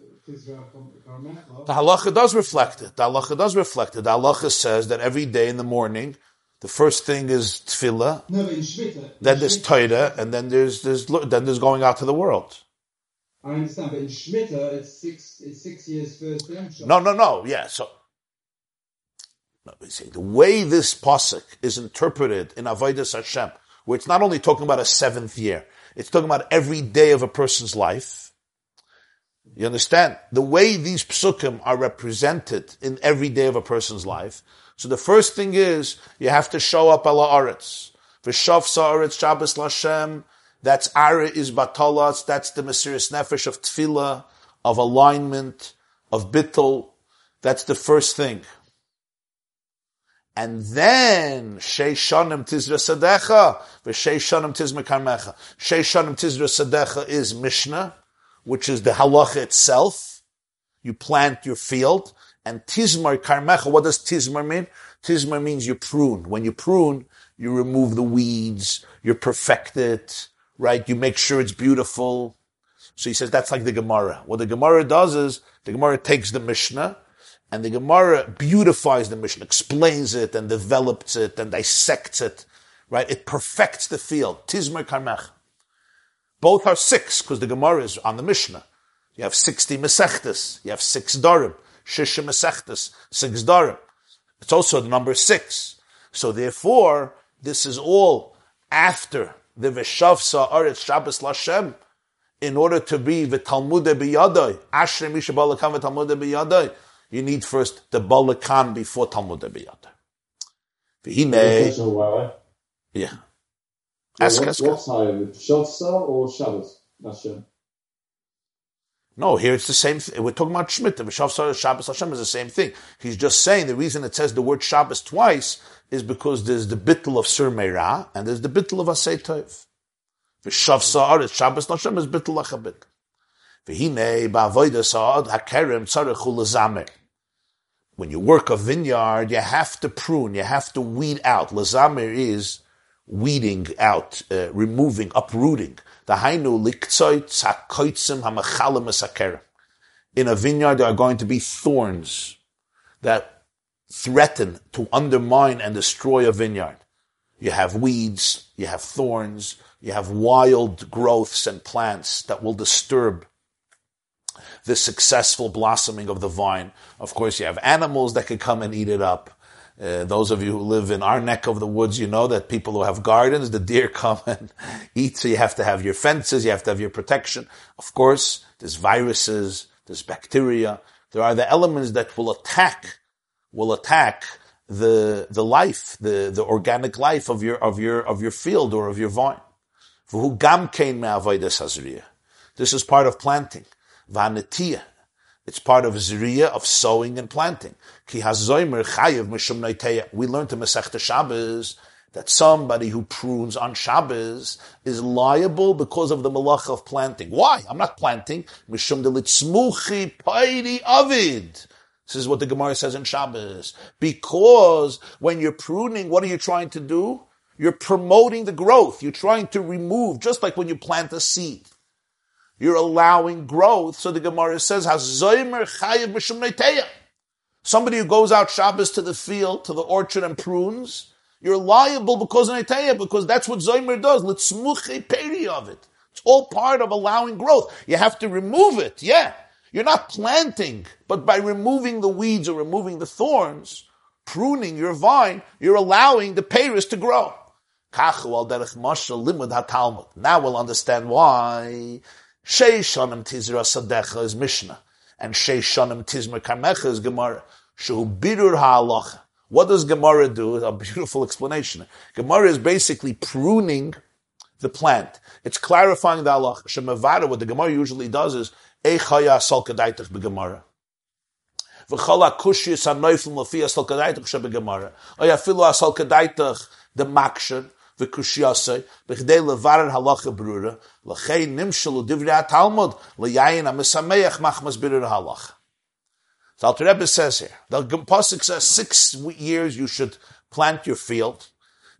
Uh, the halacha does reflect it. The halacha does reflect it. The halacha says that every day in the morning, the first thing is tefillah, no, then there's Torah, and then there's, there's then there's going out to the world. I understand, but in Shemitah, it's six, it's six years first No, no, no, yeah, so, no, see, the way this pasuk is interpreted in Avodah Hashem, where it's not only talking about a seventh year, it's talking about every day of a person's life. You understand? The way these psukim are represented in every day of a person's life. So the first thing is, you have to show up ala aretz. V'shav sa'aretz Shabbos Lashem. That's ara is batalas. That's the Mesiris Nefesh of tefillah, of alignment, of bittul. That's the first thing. And then Sheishanim Tizra Sadecha, Sheishanim Tizma Karmecha. Sheishanim Tizra Sadecha is Mishnah, which is the halacha itself. You plant your field. And Tizmar Karmecha, what does Tizmar mean? Tizmar means you prune. When you prune, you remove the weeds, you perfect it, right? You make sure it's beautiful. So he says that's like the Gemara. What the Gemara does is the Gemara takes the Mishnah and the Gemara beautifies the Mishnah, explains it and develops it and dissects it, right? It perfects the field. Tizmer Karmech. Both are six because the Gemara is on the Mishnah. You have 60 Mesechtes. You have six Darim. Shisha Mesechtes. Six Darim. It's also the number six. So therefore, this is all after the Veshavsa Aretz Shabbos Lashem in order to be the Talmud biyadai, Ashre Misha Balakam Talmud biyadai, you need first the Balakam before Talmud biyadai. V'hine, yeah. Ask, ask. What time? Shavsa or Shabbos? Hashem. No, here it's the same thing. We're talking about Shemitah. V'shavsa Shabbos Hashem is the same thing. He's just saying the reason it says the word Shabbos twice is because there's the bittul of Sur Meirah and there's the bittul of Asay Tov. V'shav sa'ar, Shabbos Lashem is bittul lachabit. V'hine ba'avoida sa'ad hakerem tzarech lazamer. When you work a vineyard, you have to prune, you have to weed out. Lazamer is weeding out, uh, removing, uprooting. The hainu liktzoy tzakoitzim hamachalim esakerem. In a vineyard, there are going to be thorns that threaten to undermine and destroy a vineyard. You have weeds, you have thorns, you have wild growths and plants that will disturb the successful blossoming of the vine. Of course, you have animals that can come and eat it up. Uh, those of you who live in our neck of the woods, you know that people who have gardens, the deer (laughs) come and eat. So you have to have your fences, you have to have your protection. Of course, there's viruses, there's bacteria. There are the elements that will attack, will attack the, the life, the, the organic life of your, of your, of your field or of your vine. This is part of planting. Vanetiyah. It's part of zriya of sowing and planting. We learned in Masechta Shabbos that somebody who prunes on Shabbos is liable because of the malach of planting. Why? I'm not planting. This is what the Gemara says in Shabbos. Because when you're pruning, what are you trying to do? You're promoting the growth. You're trying to remove, just like when you plant a seed. You're allowing growth. So the Gemara says, Somebody who goes out Shabbos to the field, to the orchard and prunes, you're liable because of Neteya, because that's what Zoymer does. Let's peri of it. It's all part of allowing growth. You have to remove it, yeah. You're not planting, but by removing the weeds or removing the thorns, pruning your vine, you're allowing the Paris to grow. Now we'll understand why Sheishanim Tizra Sadecha is Mishnah and Sheishanim Tizra Karmecha is Gemara. Shu Birur Ha'alacha. What does Gemara do? A beautiful explanation. Gemara is basically pruning the plant. It's clarifying the halacha. Shemavada, what the Gemara usually does is Eichaya Sal Kadaitach B'Gemara. V'chala Kushis HaNoifim Lafiyah Sal Kadaitach Sheb'Gemara. Oyafilu Asal Kadaitach the b'chdei levarer halacha brura l'chei divrei talmud l'yayin amisameach machmas halacha. Alter Rebbe says here, the Pasuk says six years you should plant your field,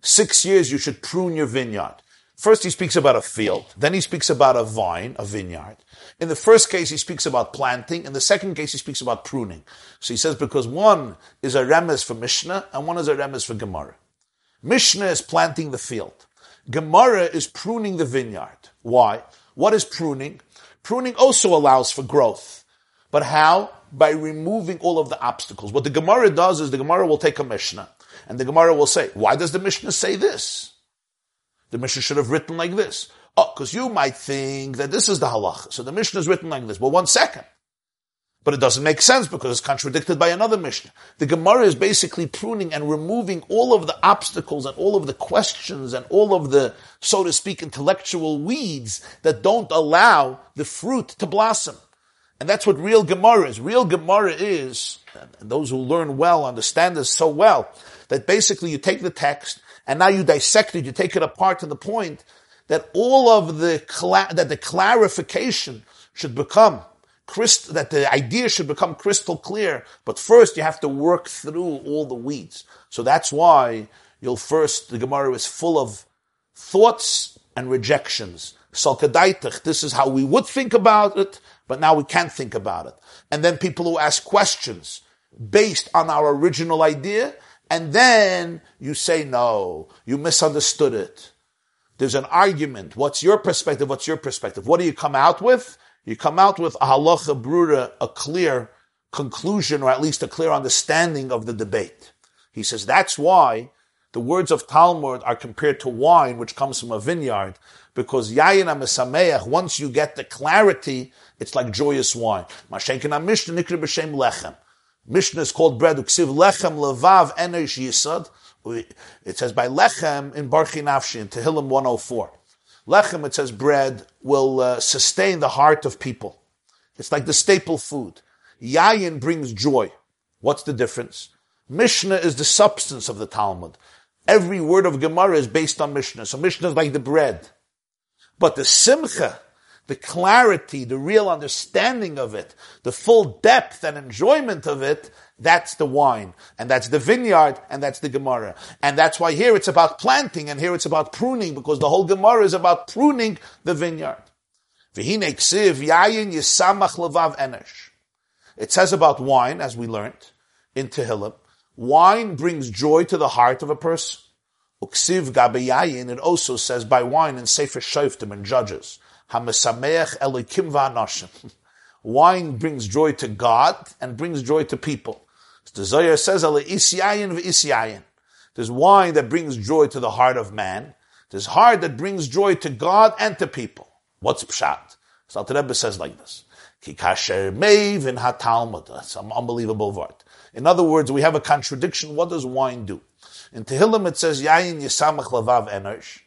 six years you should prune your vineyard. First he speaks about a field, then he speaks about a vine, a vineyard. In the first case he speaks about planting, in the second case he speaks about pruning. So he says because one is a remes for Mishnah and one is a remes for Gemara. Mishnah is planting the field. Gemara is pruning the vineyard. Why? What is pruning? Pruning also allows for growth. But how? By removing all of the obstacles. What the Gemara does is the Gemara will take a Mishnah and the Gemara will say, why does the Mishnah say this? The Mishnah should have written like this. Oh, because you might think that this is the halacha. So the Mishnah is written like this. Well, one second. But it doesn't make sense because it's contradicted by another Mishnah. The Gemara is basically pruning and removing all of the obstacles and all of the questions and all of the, so to speak, intellectual weeds that don't allow the fruit to blossom. And that's what real Gemara is. Real Gemara is, and those who learn well understand this so well, that basically you take the text and now you dissect it, you take it apart to the point that all of the, that the clarification should become crystal, that the idea should become crystal clear. But first you have to work through all the weeds. So that's why you'll first, the Gemara is full of thoughts and rejections. Salkadaitach, this is how we would think about it, but now we can't think about it. And then people who ask questions based on our original idea, and then you say, no, you misunderstood it. There's an argument. What's your perspective? What's your perspective? What do you come out with? You come out with a halacha brura, a clear conclusion, or at least a clear understanding of the debate. He says that's why the words of Talmud are compared to wine, which comes from a vineyard, because yayin amesameach, once you get the clarity, it's like joyous wine. Mashenkin Mishnah nikri b'shem lechem. Mishnah is called bread. Uksiv lechem levav enesh yisad. It says by lechem in Barchi Nafshi in Tehillim 104. Lechem, it says bread, will uh, sustain the heart of people. It's like the staple food. Yayin brings joy. What's the difference? Mishnah is the substance of the Talmud. Every word of Gemara is based on Mishnah. So Mishnah is like the bread. But the Simcha, the clarity, the real understanding of it, the full depth and enjoyment of it, that's the wine, and that's the vineyard, and that's the Gemara. And that's why here it's about planting, and here it's about pruning, because the whole Gemara is about pruning the vineyard. It says about wine, as we learned in Tehillim, wine brings joy to the heart of a person. It also says by wine in Sefer Shoftim and Judges. Hamesameach elikim. Wine brings joy to God and brings joy to people. The Zohar says, isyayin v'isyayin. There's wine that brings joy to the heart of man. There's heart that brings joy to God and to people. What's pshat? So the Rebbe says like this. Kikasher meiv in ha-talmud. That's an unbelievable word. In other words, we have a contradiction. What does wine do? In Tehillim it says, Yayin yisamach lavav enosh.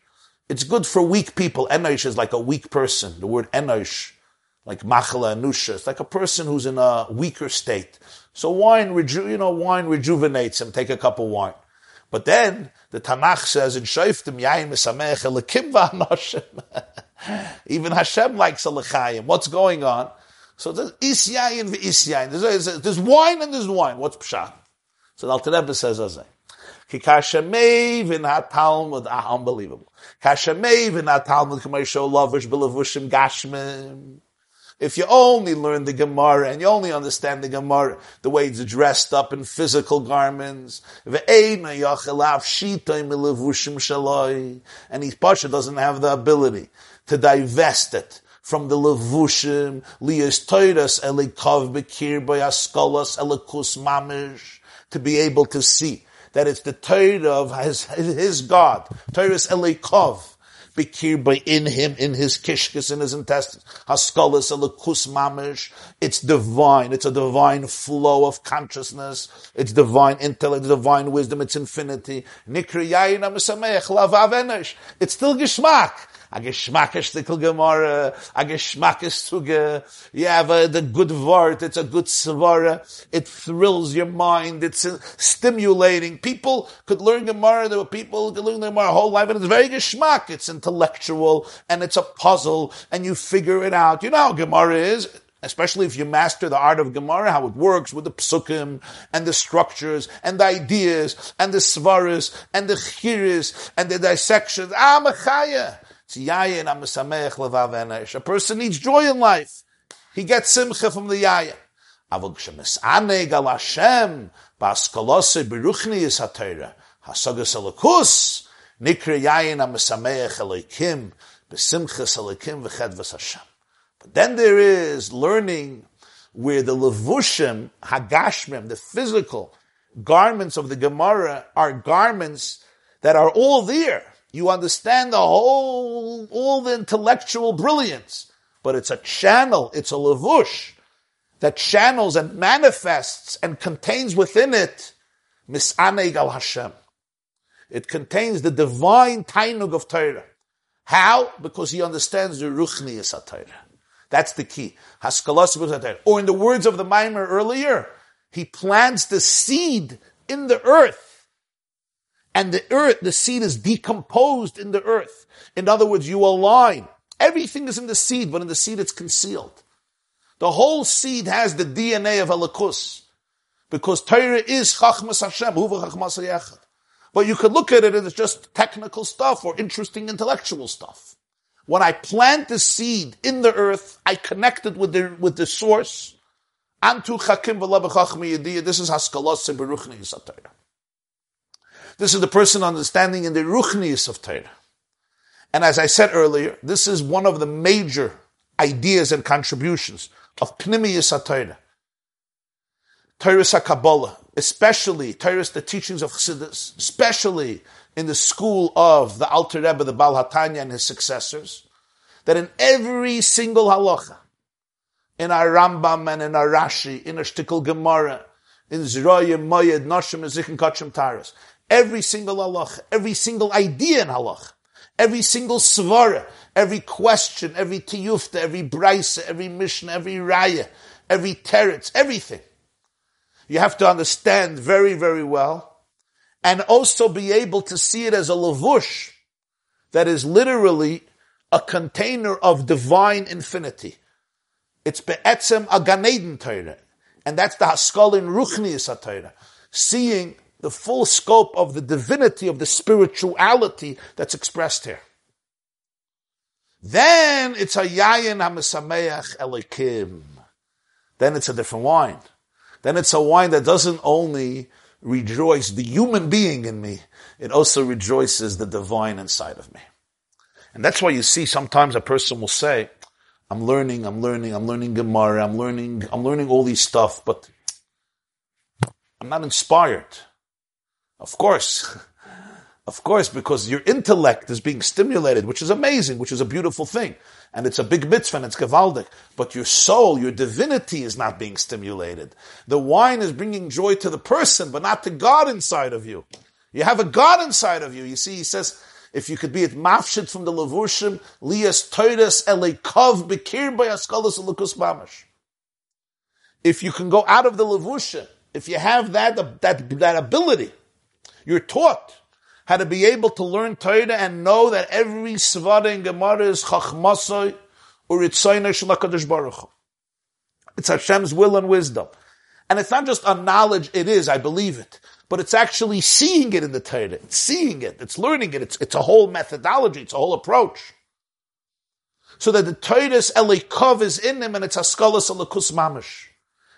It's good for weak people. Enosh is like a weak person. The word enosh, like machala anusha, it's like a person who's in a weaker state. So wine, reju- you know, wine rejuvenates him. Take a cup of wine. But then the Tanakh says in Shoftim, Yayin Mesamech Elikim (laughs) Even Hashem likes a lechayim. What's going on? So there's isyayin v'isyayin. There's, there's wine and there's wine. What's pshat? So the Alter Rebbe says as Kikashamei v'nat Talmud, ah, unbelievable. Kashamei v'nat Talmud k'maisho lavish b'levushim gashmim. If you only learn the Gemara and you only understand the Gemara the way it's dressed up in physical garments, and his pasha doesn't have the ability to divest it from the levushim, liyas toiras bekir by askolas elikus mamish, to be able to see that it's the Torah of his, his God, Torah's elikov, Bikir in him, in his kishkis, in his intestines. Haskalas alakus mamish. It's divine. It's a divine flow of consciousness. It's divine intellect, divine wisdom. It's infinity. Nikri yayin It's still geschmack a geschmackish stickle gemara, a geschmackish suge. You have a, the good word, it's a good svara. It thrills your mind, it's uh, stimulating. People could learn gemara, there were people who could learn gemara whole life, and it's very geschmack. It's intellectual, and it's a puzzle, and you figure it out. You know how gemara is especially if you master the art of Gemara, how it works with the psukim and the structures and the ideas and the svaras and the chiris and the dissections. Ah, mechaya. A person needs joy in life. He gets simcha from the yayin. But then there is learning where the levushim, hagashmim, the physical garments of the Gemara are garments that are all there. You understand the whole, all the intellectual brilliance. But it's a channel, it's a lavush that channels and manifests and contains within it misaneg al Hashem. It contains the divine tainug of Torah. How? Because he understands the ruchni is Torah. That's the key. Or in the words of the mimer earlier, he plants the seed in the earth and the earth, the seed is decomposed in the earth. In other words, you align. Everything is in the seed, but in the seed it's concealed. The whole seed has the DNA of Elikus. Because Torah is Chachmas Hashem, Huva Chachmas Yechad. But you could look at it as just technical stuff or interesting intellectual stuff. When I plant the seed in the earth, I connect it with the, with the source. Antu Chakim This is Haskalos Beruchni Torah. This is the person understanding in the Ruchnius of Torah. And as I said earlier, this is one of the major ideas and contributions of Pnimiyus HaTorah. Torah Kabbalah, especially Torah, the teachings of Chassidus, especially in the school of the Alter Rebbe, the Baal HaTanya and his successors, that in every single halacha, in our Rambam and in our Rashi, in our Shtikl Gemara, in Zroyim, Moyed, Noshim, Ezikhin, Kachim, Taras, every single halacha, every single idea in halacha, every single svara, every question, every tiyufta, every brisa, every mishnah, every raya, every teretz, everything. You have to understand very, very well and also be able to see it as a lavush that is literally a container of divine infinity. It's be'etzem a Torah. And that's the Haskal in Ruchnius Torah. Seeing the full scope of the divinity of the spirituality that's expressed here. Then it's a yayin hamisameach elikim. Then it's a different wine. Then it's a wine that doesn't only rejoice the human being in me, it also rejoices the divine inside of me. And that's why you see sometimes a person will say, I'm learning, I'm learning, I'm learning Gemara, I'm learning, I'm learning all these stuff, but I'm not inspired. Of course. Of course, because your intellect is being stimulated, which is amazing, which is a beautiful thing. And it's a big mitzvah and it's gavaldik. But your soul, your divinity is not being stimulated. The wine is bringing joy to the person, but not to God inside of you. You have a God inside of you. You see, he says, if you could be at mafshit from the levushim, lias toides elekov bekir by askalas mamash. If you can go out of the levushim, if you have that, that, that ability, you're taught how to be able to learn Torah and know that every svara in Gemara is chachmasoi or itzayin shalakadosh baruch It's Hashem's will and wisdom. And it's not just a knowledge, it is, I believe it, but it's actually seeing it in the Torah. It's seeing it, it's learning it, it's, it's a whole methodology, it's a whole approach. So that the Torah's elikov is in him and it's askalas alakus mamish.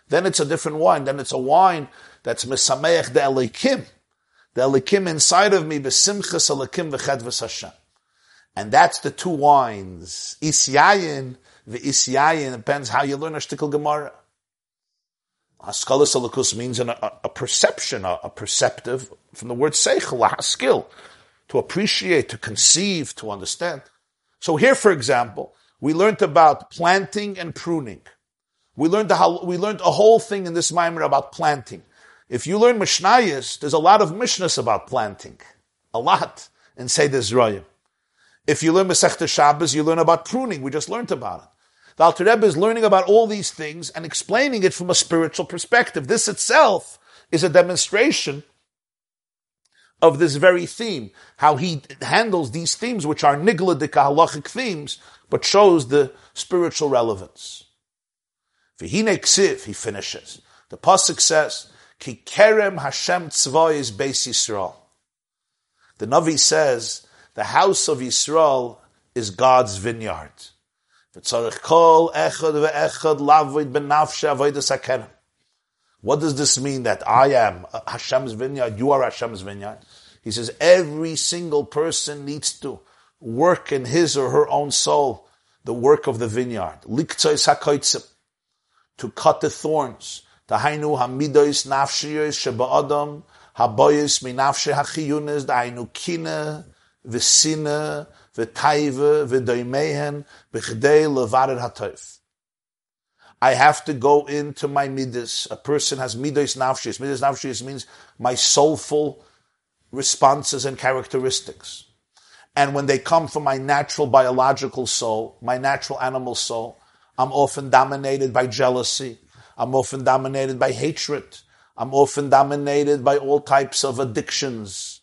Then it's a different wine, then it's a wine that's mesameach de elikim the Elikim inside of me, besimchas Elikim v'chedvas Hashem. And that's the two wines. Isyayin v'isyayin, depends how you learn a shtickle Gemara. Haskalas Elikus means an, a, a, perception, a, a, perceptive, from the word seichel, a skill, to appreciate, to conceive, to understand. So here, for example, we learned about planting and pruning. We learned, the, we learned a whole thing in this mimer about planting. If you learn Mishnayos, there's a lot of Mishnahs about planting. A lot in Seder Zroyim. If you learn Masechta Shabbos, you learn about pruning. We just learned about it. The Alter Rebbe is learning about all these things and explaining it from a spiritual perspective. This itself is a demonstration of this very theme, how he handles these themes, which are nigladika halachic themes, but shows the spiritual relevance. V'hine ksiv, he finishes. The pasuk says, Ki kerem Hashem is Beis Yisrael. The Navi says the house of Yisrael is God's vineyard. What does this mean that I am Hashem's vineyard, you are Hashem's vineyard? He says every single person needs to work in his or her own soul the work of the vineyard. To cut the thorns, Dahainu hamidois nafshiyos sheba'adam haboyis minafshe hachiyunis dahainu kina v'sina v'taiva v'doimehen b'chdei levared hatoif. I have to go into my midas. A person has midas nafshis. Midas nafshis means my soulful responses and characteristics. And when they come from my natural biological soul, my natural animal soul, I'm often dominated by jealousy. I'm often dominated by hatred. I'm often dominated by all types of addictions.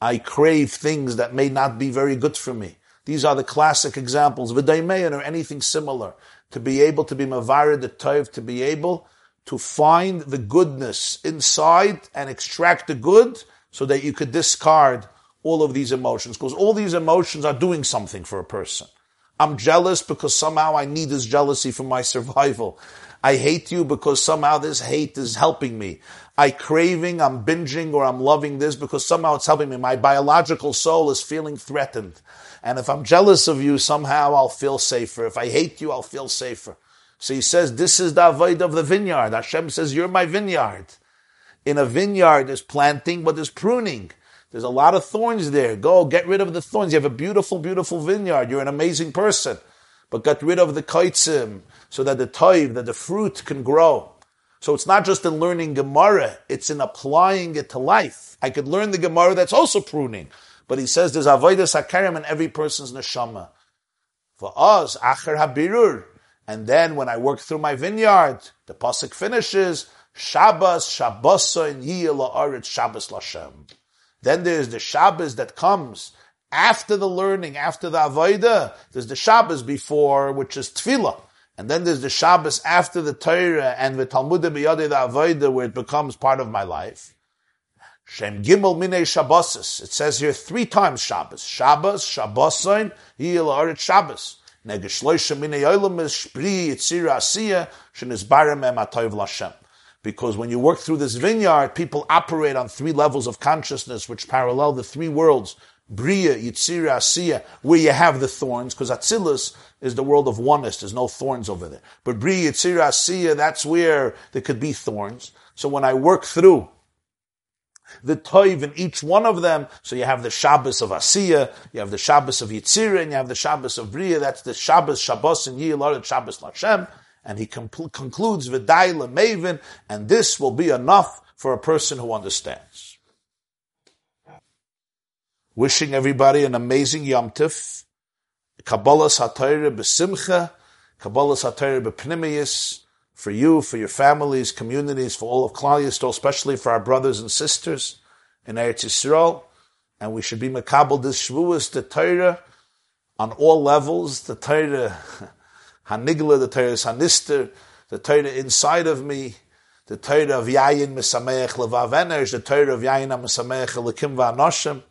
I crave things that may not be very good for me. These are the classic examples, v'daimein or anything similar. To be able to be mavarid the toiv, to be able to find the goodness inside and extract the good so that you could discard all of these emotions. Because all these emotions are doing something for a person. I'm jealous because somehow I need this jealousy for my (laughs) survival. I hate you because somehow this hate is helping me. I craving, I'm binging, or I'm loving this because somehow it's helping me. My biological soul is feeling threatened. And if I'm jealous of you, somehow I'll feel safer. If I hate you, I'll feel safer. So he says, this is the avoid of the vineyard. Hashem says, you're my vineyard. In a vineyard, there's planting, but there's pruning. There's a lot of thorns there. Go, get rid of the thorns. You have a beautiful, beautiful vineyard. You're an amazing person. But got rid of the kaitzim so that the toiv, that the fruit can grow. So it's not just in learning Gemara, it's in applying it to life. I could learn the Gemara that's also pruning. But he says there's avodah sakarim in every person's neshama. For us, acher habirur, and then when I work through my vineyard, the pasuk finishes, Shabbos, Shabbosa, Yiyah La'aretz, Shabbos Lashem. Then there's the Shabbos that comes after the learning, after the Avodah. There's the Shabbos before, which is Tefillah. And then there's the Shabbos after the Torah and the Talmud B'yadei the Avodah, where it becomes part of my life. Shem Gimel Minei Shabbosis. It says here three times Shabbos. Shabbos, Shabbosain, Yiyah La'aretz, Shabbos. Because when you work through this vineyard, people operate on three levels of consciousness which parallel the three worlds. Bria, Yitzira, Asiya, where you have the thorns, because Atzilus is the world of oneness. There's no thorns over there. But Bria, Yitzira, Asiya, that's where there could be thorns. So when I work through the toiv in each one of them. So you have the Shabbos of Asiya, you have the Shabbos of Yitzira, and you have the Shabbos of Bria. That's the Shabbos, Shabbos, and Yilad, Shabbos Lashem. And he concludes V'dai Mavin, and this will be enough for a person who understands. Wishing everybody an amazing Yom Tif. Kabbalah Satayra B'Simcha, Kabbalah Satayra B'Pnimiyas, for you, for your families, communities, for all of Klal especially for our brothers and sisters in Eretz Yisrael. And we should be makabel this Shavuos, the Torah, on all levels, the Torah (laughs) Hanigla, the Torah Hanister, the Torah inside of me, the Torah of Yayin Mesameach Levav Enersh, the Torah of Yayin Mesameach Lekim Va'anoshim,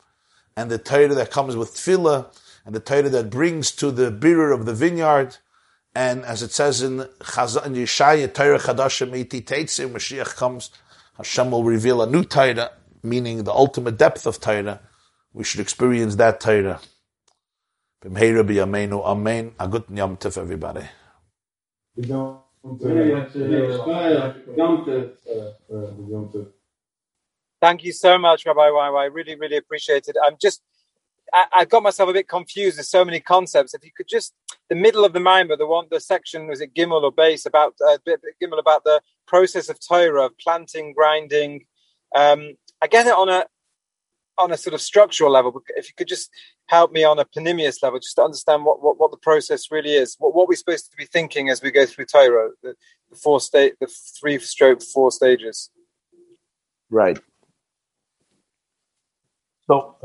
and the Torah that comes with Tefillah, and the Torah that brings to the bearer of the vineyard, and as it says in, Yeshaya, Torah Chadashim Iti Teitzim, Mashiach comes, Hashem will reveal a new Torah, meaning the ultimate depth of Torah. We should experience that Torah. B'mheira b'yameinu, Amen. A good Yom Tif, everybody. Thank you so much, Rabbi Y. I really, really appreciate it. I'm just I, I, got myself a bit confused. There's so many concepts. If you could just the middle of the Maimer, the one, the section was it Gimel or base about uh, Gimel about the process of Torah of planting, grinding. Um, I get it on a on a sort of structural level. But if you could just help me on a panimius level, just to understand what, what, what the process really is, what, what we're supposed to be thinking as we go through Torah, the, the four state, the three stroke four stages. Right. So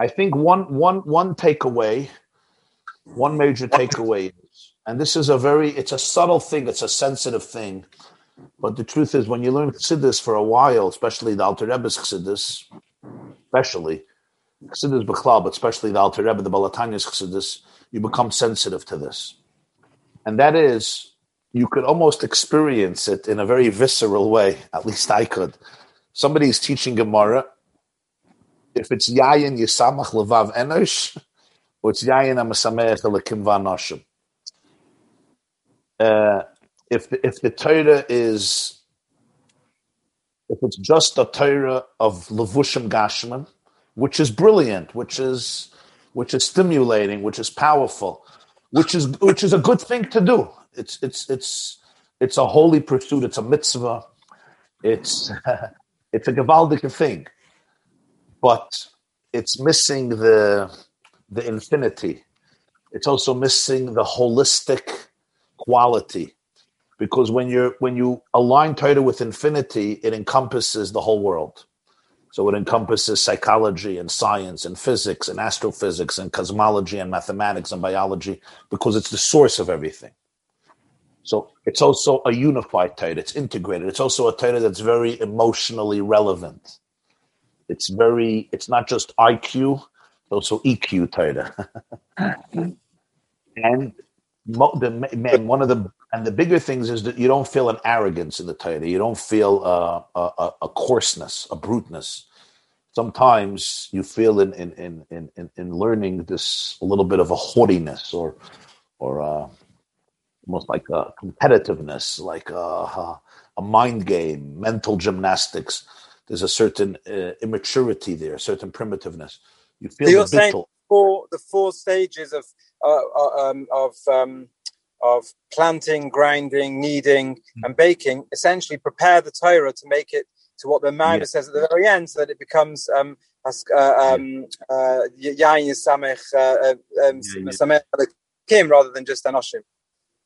I think one one one takeaway, one major takeaway is, and this is a very it's a subtle thing, it's a sensitive thing, but the truth is when you learn Chassidus for a while, especially the Alter Rebbe's Chassidus, especially Chassidus Bechlal, but especially the Alter Rebbe, the Baal HaTanya's Chassidus, you become sensitive to this, and that is you could almost experience it in a very visceral way. At least I could. Somebody is teaching Gemara if it's yayin yisamach levav enosh, or it's yayin amasameach vanoshim. Uh, if the, if the Torah is if it's just a Torah of levushim gashman, which is brilliant, which is which is stimulating, which is powerful, which is which is a good thing to do. It's it's it's it's a holy pursuit. It's a mitzvah. It's (laughs) it's a gewaldige thing but it's missing the the infinity. It's also missing the holistic quality, because when you when you align Torah with infinity, it encompasses the whole world. So it encompasses psychology and science and physics and astrophysics and cosmology and mathematics and biology because it's the source of everything. So it's also a unified Torah. It's integrated. It's also a Torah that's very emotionally relevant. It's very. It's not just IQ. It's also EQ Torah. (laughs) and the man, one of the and the bigger things is that you don't feel an arrogance in the Torah. You don't feel uh, a, a, coarseness, a bruteness. Sometimes you feel in in, in, in, in learning this a little bit of a haughtiness or or uh, almost like a competitiveness, like a, a, mind game, mental gymnastics. There's a certain uh, immaturity there, a certain primitiveness. You feel so you're saying four, the four stages of uh, uh, um, of um, of planting, grinding, kneading, mm. and baking essentially prepare the Torah to make it to what the Maimer yeah. says at the very end, so that it becomes um, yain samech samech kim rather than just anoshim.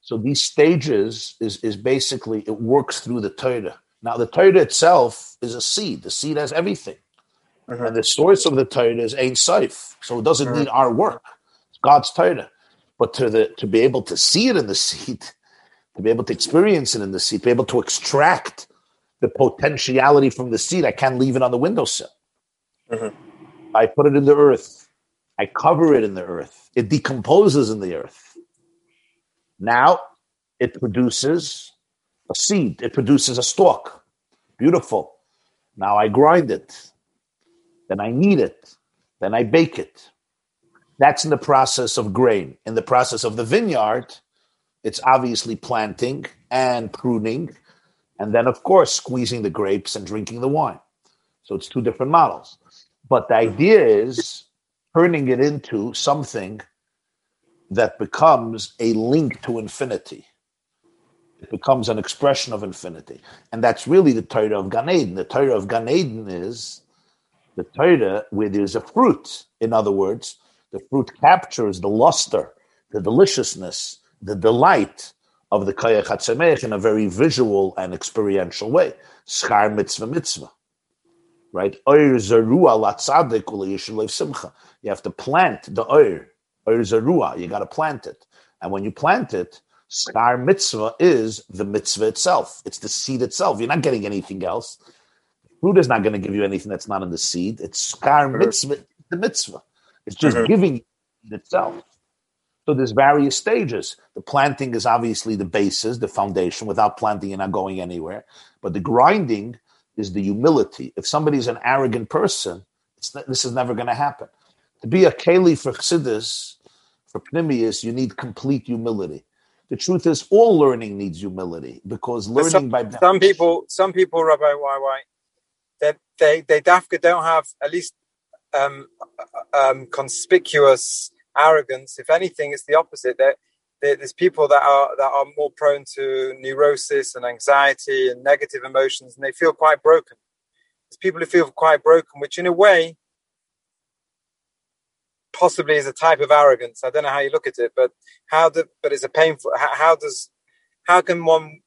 So these stages is is basically it works through the Torah. Now the Torah itself is a seed. The seed has everything, uh-huh. and the source of the Torah is Ein Sof. So it doesn't uh-huh. need our work. It's God's Torah. But to the to be able to see it in the seed, to be able to experience it in the seed, to be able to extract the potentiality from the seed, I can't leave it on the windowsill. Uh-huh. I put it in the earth. I cover it in the earth. It decomposes in the earth now it produces seed, it produces a stalk. Beautiful. Now I grind it, then I knead it, then I bake it. That's in the process of grain. In the process of the vineyard, it's obviously planting and pruning, and then, of course, squeezing the grapes and drinking the wine. So it's two different models. But the idea is turning it into something that becomes a link to infinity. It becomes an expression of infinity. And that's really the Torah of Gan Eden. The Torah of Gan Eden is the Torah where there's a fruit. In other words, the fruit captures the luster, the deliciousness, the delight of the Kaya Chatzemech in a very visual and experiential way. Schar mitzvah mitzvah. Right? simcha. You have to plant the oir or zarua. You got to plant it. And when you plant it, star mitzvah is the mitzvah itself. It's the seed itself. You're not getting anything else. Fruit is not going to give you anything that's not in the seed. It's schar mitzvah, the mitzvah. It's just mm-hmm. giving itself. So there's various stages. The planting is obviously the basis, the foundation. Without planting, you're not going anywhere. But the grinding is the humility. If somebody's an arrogant person, this is never going to happen. To be a keli for chassidus, for pnimius, you need complete humility. The truth is, all learning needs humility because learning some, by some people, some people, Rabbi why they they they dafka don't have at least um, um, conspicuous arrogance. If anything, it's the opposite. That there's people that are that are more prone to neurosis and anxiety and negative emotions, and they feel quite broken. There's people who feel quite broken, which in a way possibly is a type of arrogance. I don't know how you look at it, but how do, but it's a painful. How, how does how can one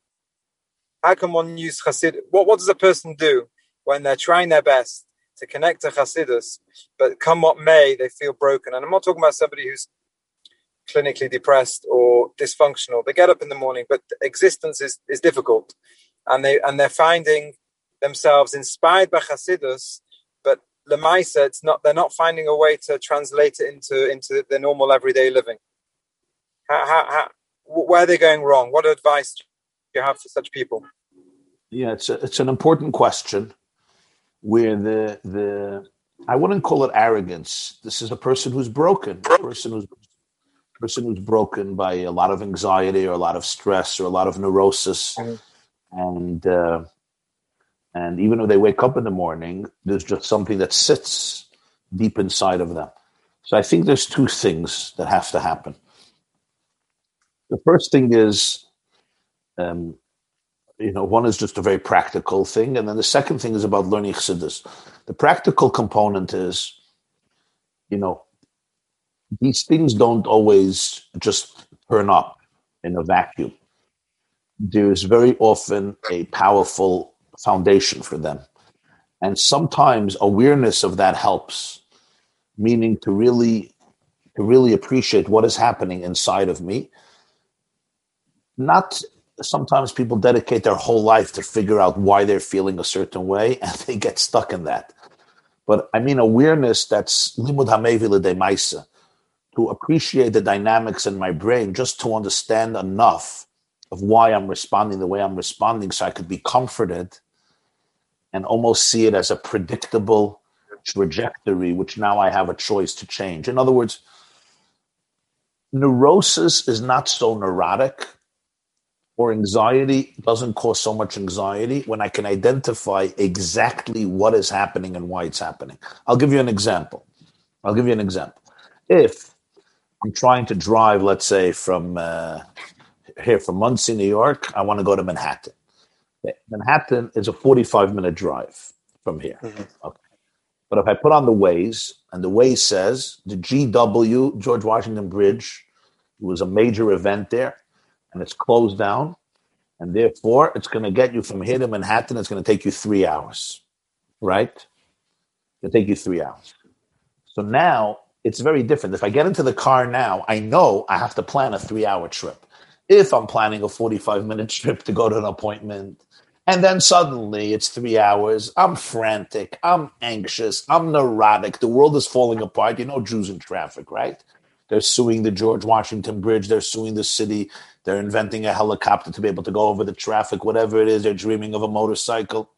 how can one use chassid? What what does a person do when they're trying their best to connect to chassidus, but come what may, they feel broken? And I'm not talking about somebody who's clinically depressed or dysfunctional. They get up in the morning, but existence is is difficult, and they and they're finding themselves inspired by chassidus Lemaisa, it's not they're not finding a way to translate it into into their normal everyday living. How, how, how, where are they going wrong? What advice do you have for such people? Yeah, it's a, it's an important question. Where the the I wouldn't call it arrogance. This is a person who's broken, a person who's person who's broken by a lot of anxiety or a lot of stress or a lot of neurosis, mm-hmm. and uh, and even when they wake up in the morning, there's just something that sits deep inside of them. So I think there's two things that have to happen. The first thing is, um, you know, one is just a very practical thing, and then the second thing is about learning chassidus. The practical component is, you know, these things don't always just turn up in a vacuum. There's very often a powerful foundation for them. And sometimes awareness of that helps, meaning to really to really appreciate what is happening inside of me. Not sometimes people dedicate their whole life to figure out why they're feeling a certain way (laughs) and they get stuck in that. But I mean awareness that's limud de maisa, to appreciate the dynamics in my brain, just to understand enough of why I'm responding the way I'm responding so I could be comforted and almost see it as a predictable trajectory, which now I have a choice to change. In other words, neurosis is not so neurotic or anxiety doesn't cause so much anxiety when I can identify exactly what is happening and why it's happening. I'll give you an example. I'll give you an example. If I'm trying to drive, let's say, from uh, here from Monsey, New York, I want to go to Manhattan. Manhattan is a 45 minute drive from here. Mm-hmm. Okay. But if I put on the Waze and the Waze says the GW, George Washington Bridge, was a major event there and it's closed down, and therefore it's going to get you from here to Manhattan, it's going to take you three hours, right? It'll take you three hours. So now it's very different. If I get into the car now, I know I have to plan a three hour trip. If I'm planning a 45 minute (laughs) trip to go to an appointment, and then suddenly it's three hours. I'm frantic. I'm anxious. I'm neurotic. The world is falling apart. You know, Jews in traffic, right? They're suing the George Washington Bridge. They're suing the city. They're inventing a helicopter to be able to go over the traffic, whatever it is. They're dreaming of a motorcycle.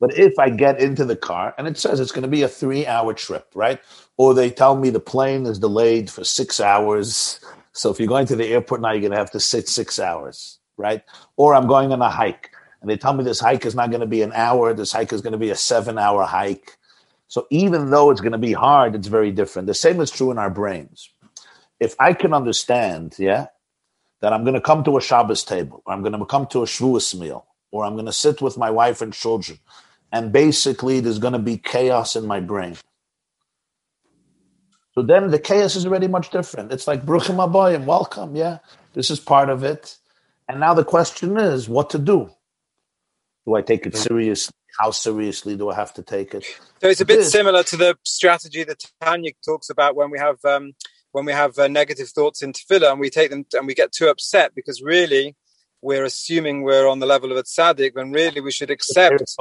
But if I get into the car and it says it's going to be a three hour trip, right? Or they tell me the plane is delayed for six hours. So if you're going to the airport now, you're going to have to sit six hours, right? Or I'm going on a hike and they tell me this hike is not going to be an hour, this hike is going to be a seven hour hike. So even though it's going to be hard, it's very different. The same is true in our brains. If I can understand, yeah, that I'm going to come to a Shabbos table, or I'm going to come to a Shavuos meal, or I'm going to sit with my wife and children, and basically there's going to be chaos in my brain. So then the chaos is already much different. It's like Bruchim Abayim, welcome, yeah, this is part of it. And now the question is what to do. Do I take it seriously? How seriously do I have to take it? So it's a bit similar to the strategy that Tanya talks about when we have um, when we have uh, negative thoughts in tefillah and we take them and we get too upset because really we're assuming we're on the level of a tzaddik when really we should accept.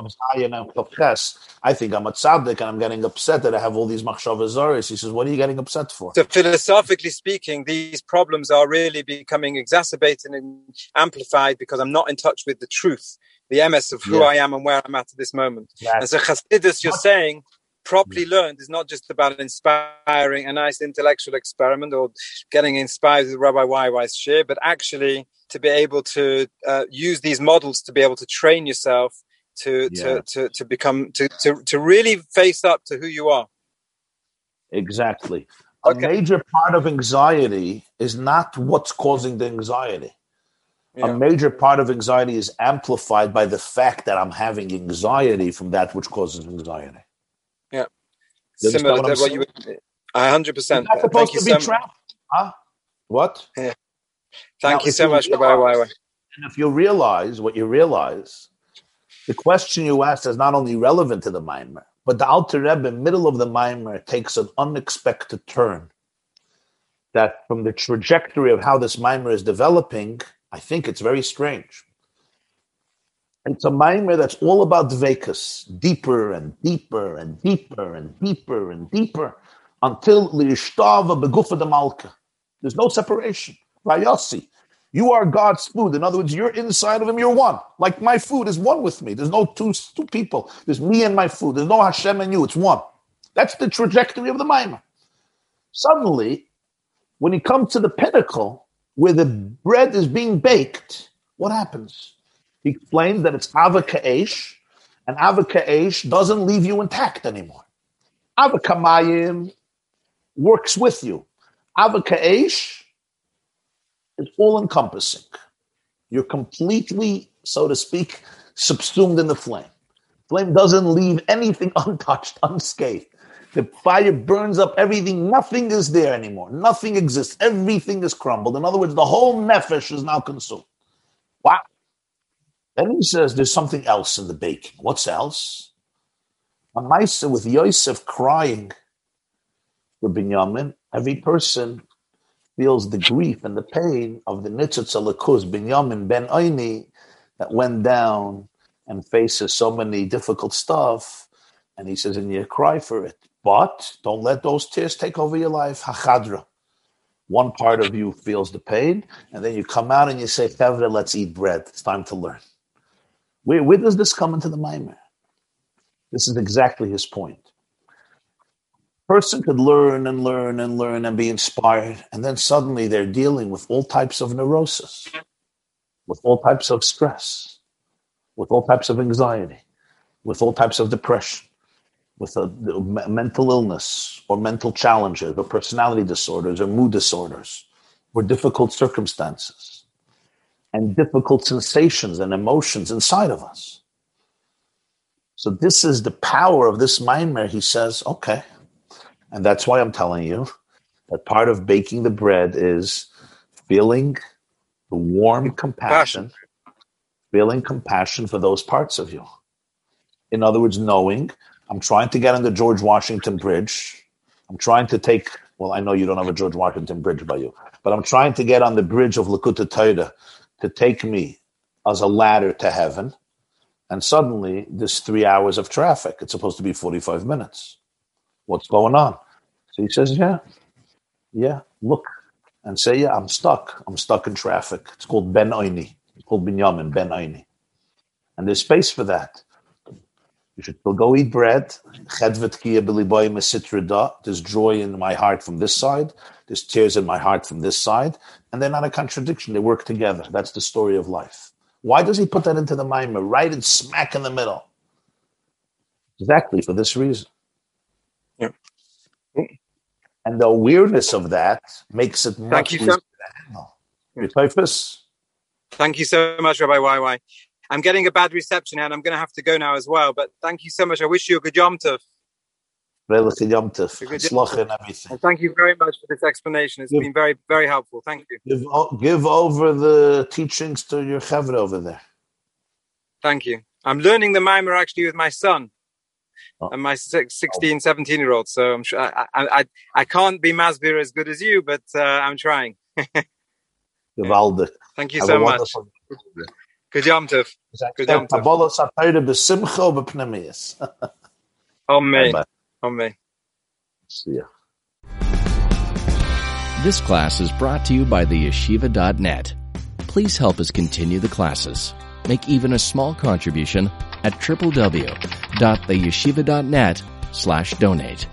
I think I'm a tzaddik and I'm getting upset that I have all these machshavas He says, what are you getting upset for? So philosophically speaking, these problems are really becoming exacerbated and amplified because I'm not in touch with the truth the emes of who yeah. I am and where I'm at at this moment. And so Chassidus, you're saying, properly learned is not just about inspiring a nice intellectual experiment or getting inspired with Rabbi YY's share, but actually to be able to uh, use these models to be able to train yourself to yeah. to, to to become to, to to really face up to who you are. Exactly. Okay. A major part of anxiety is not what's causing the anxiety. Yeah. A major part of anxiety is amplified by the fact that I'm having anxiety from that which causes anxiety. Yeah. Similar to what, what you would. hundred percent. Not Thank you so much. Huh? What? Yeah. Thank now, you so much. Realize. And if you realize what you realize, the question you asked is not only relevant to the maimer, but the Alter Rebbe, middle of the maimer, takes an unexpected turn. That from the trajectory of how this maimer is developing, I think it's very strange. It's a maimer that's all about dvekas, deeper and deeper and deeper and deeper and deeper until liishtava begufa de malka. There's no separation. Vayasi. You are God's food. In other words, you're inside of Him. You're one. Like my food is one with me. There's no two two people. There's me and my food. There's no Hashem and you. It's one. That's the trajectory of the maimer. Suddenly, when he comes to the pinnacle, where the bread is being baked, what happens? He explains that it's avakaesh, and avakaesh doesn't leave you intact anymore. Avakamayim works with you. Avakaesh is all encompassing. You're completely, so to speak, subsumed in the flame. Flame doesn't leave anything (laughs) untouched, unscathed. The fire burns up everything. Nothing is there anymore. Nothing exists. Everything is crumbled. In other words, the whole nefesh is now consumed. Wow. Then he says there's something else in the baking. What's else? A with Yosef crying for Binyamin, every person feels the grief and the pain of the Nitzitz Alakuz, Binyamin ben Aini, that went down and faces so many difficult stuff. And he says, and you cry for it. But don't let those tears take over your life. Hachadra. One part of you feels the pain, and then you come out and you say, Chevra, let's eat bread. It's time to learn. Where, where does this come into the Maimer? This is exactly his point. Person could learn and learn and learn and be inspired, and then suddenly they're dealing with all types of neurosis, with all types of stress, with all types of anxiety, with all types of depression, with a, a mental illness or mental challenges or personality disorders or mood disorders or difficult circumstances and difficult sensations and emotions inside of us. So this is the power of this mind where he says, okay. And that's why I'm telling you that part of baking the bread is feeling the warm compassion, feeling compassion for those parts of you. In other words, knowing I'm trying to get on the George Washington Bridge. I'm trying to take, well, I know you don't have a George Washington Bridge by you, but I'm trying to get on the bridge of Likkutei Torah to take me as a ladder to heaven. And suddenly, this three hours of traffic. It's supposed to be 45 minutes. What's going on? So he says, Yeah, yeah, look. And say, Yeah, I'm stuck. I'm stuck in traffic. It's called Ben Oini. It's called Binyamin, Ben Oini. And there's space for that. You should go eat bread. There's joy in my heart from this side. There's tears in my heart from this side. And they're not a contradiction. They work together. That's the story of life. Why does he put that into the Maimer right and smack in the middle? Exactly for this reason. And the awareness of that makes it much Thank you, easier Thank you so much, Rabbi YY. I'm getting a bad reception and I'm going to have to go now as well. But thank you so much. I wish you a good Yom Tov. Good Yom Tov. and everything. thank you very much for this explanation. It's give, been very, very helpful. Thank you. Give, give over the teachings to your chavra over there. Thank you. I'm learning the Maimer actually with my son. Oh. And my 16, 17 year old. So I'm sure I, I, I, I can't be Masbir as good as you, but uh, I'm trying. (laughs) Thank you so much. Good Yom Tov. Good Yom Tov. Amen. Amen. See ya. This class is brought to you by the yeshiva.net. Please help us continue the classes. Make even a small contribution at www.theyeshiva.net slash donate.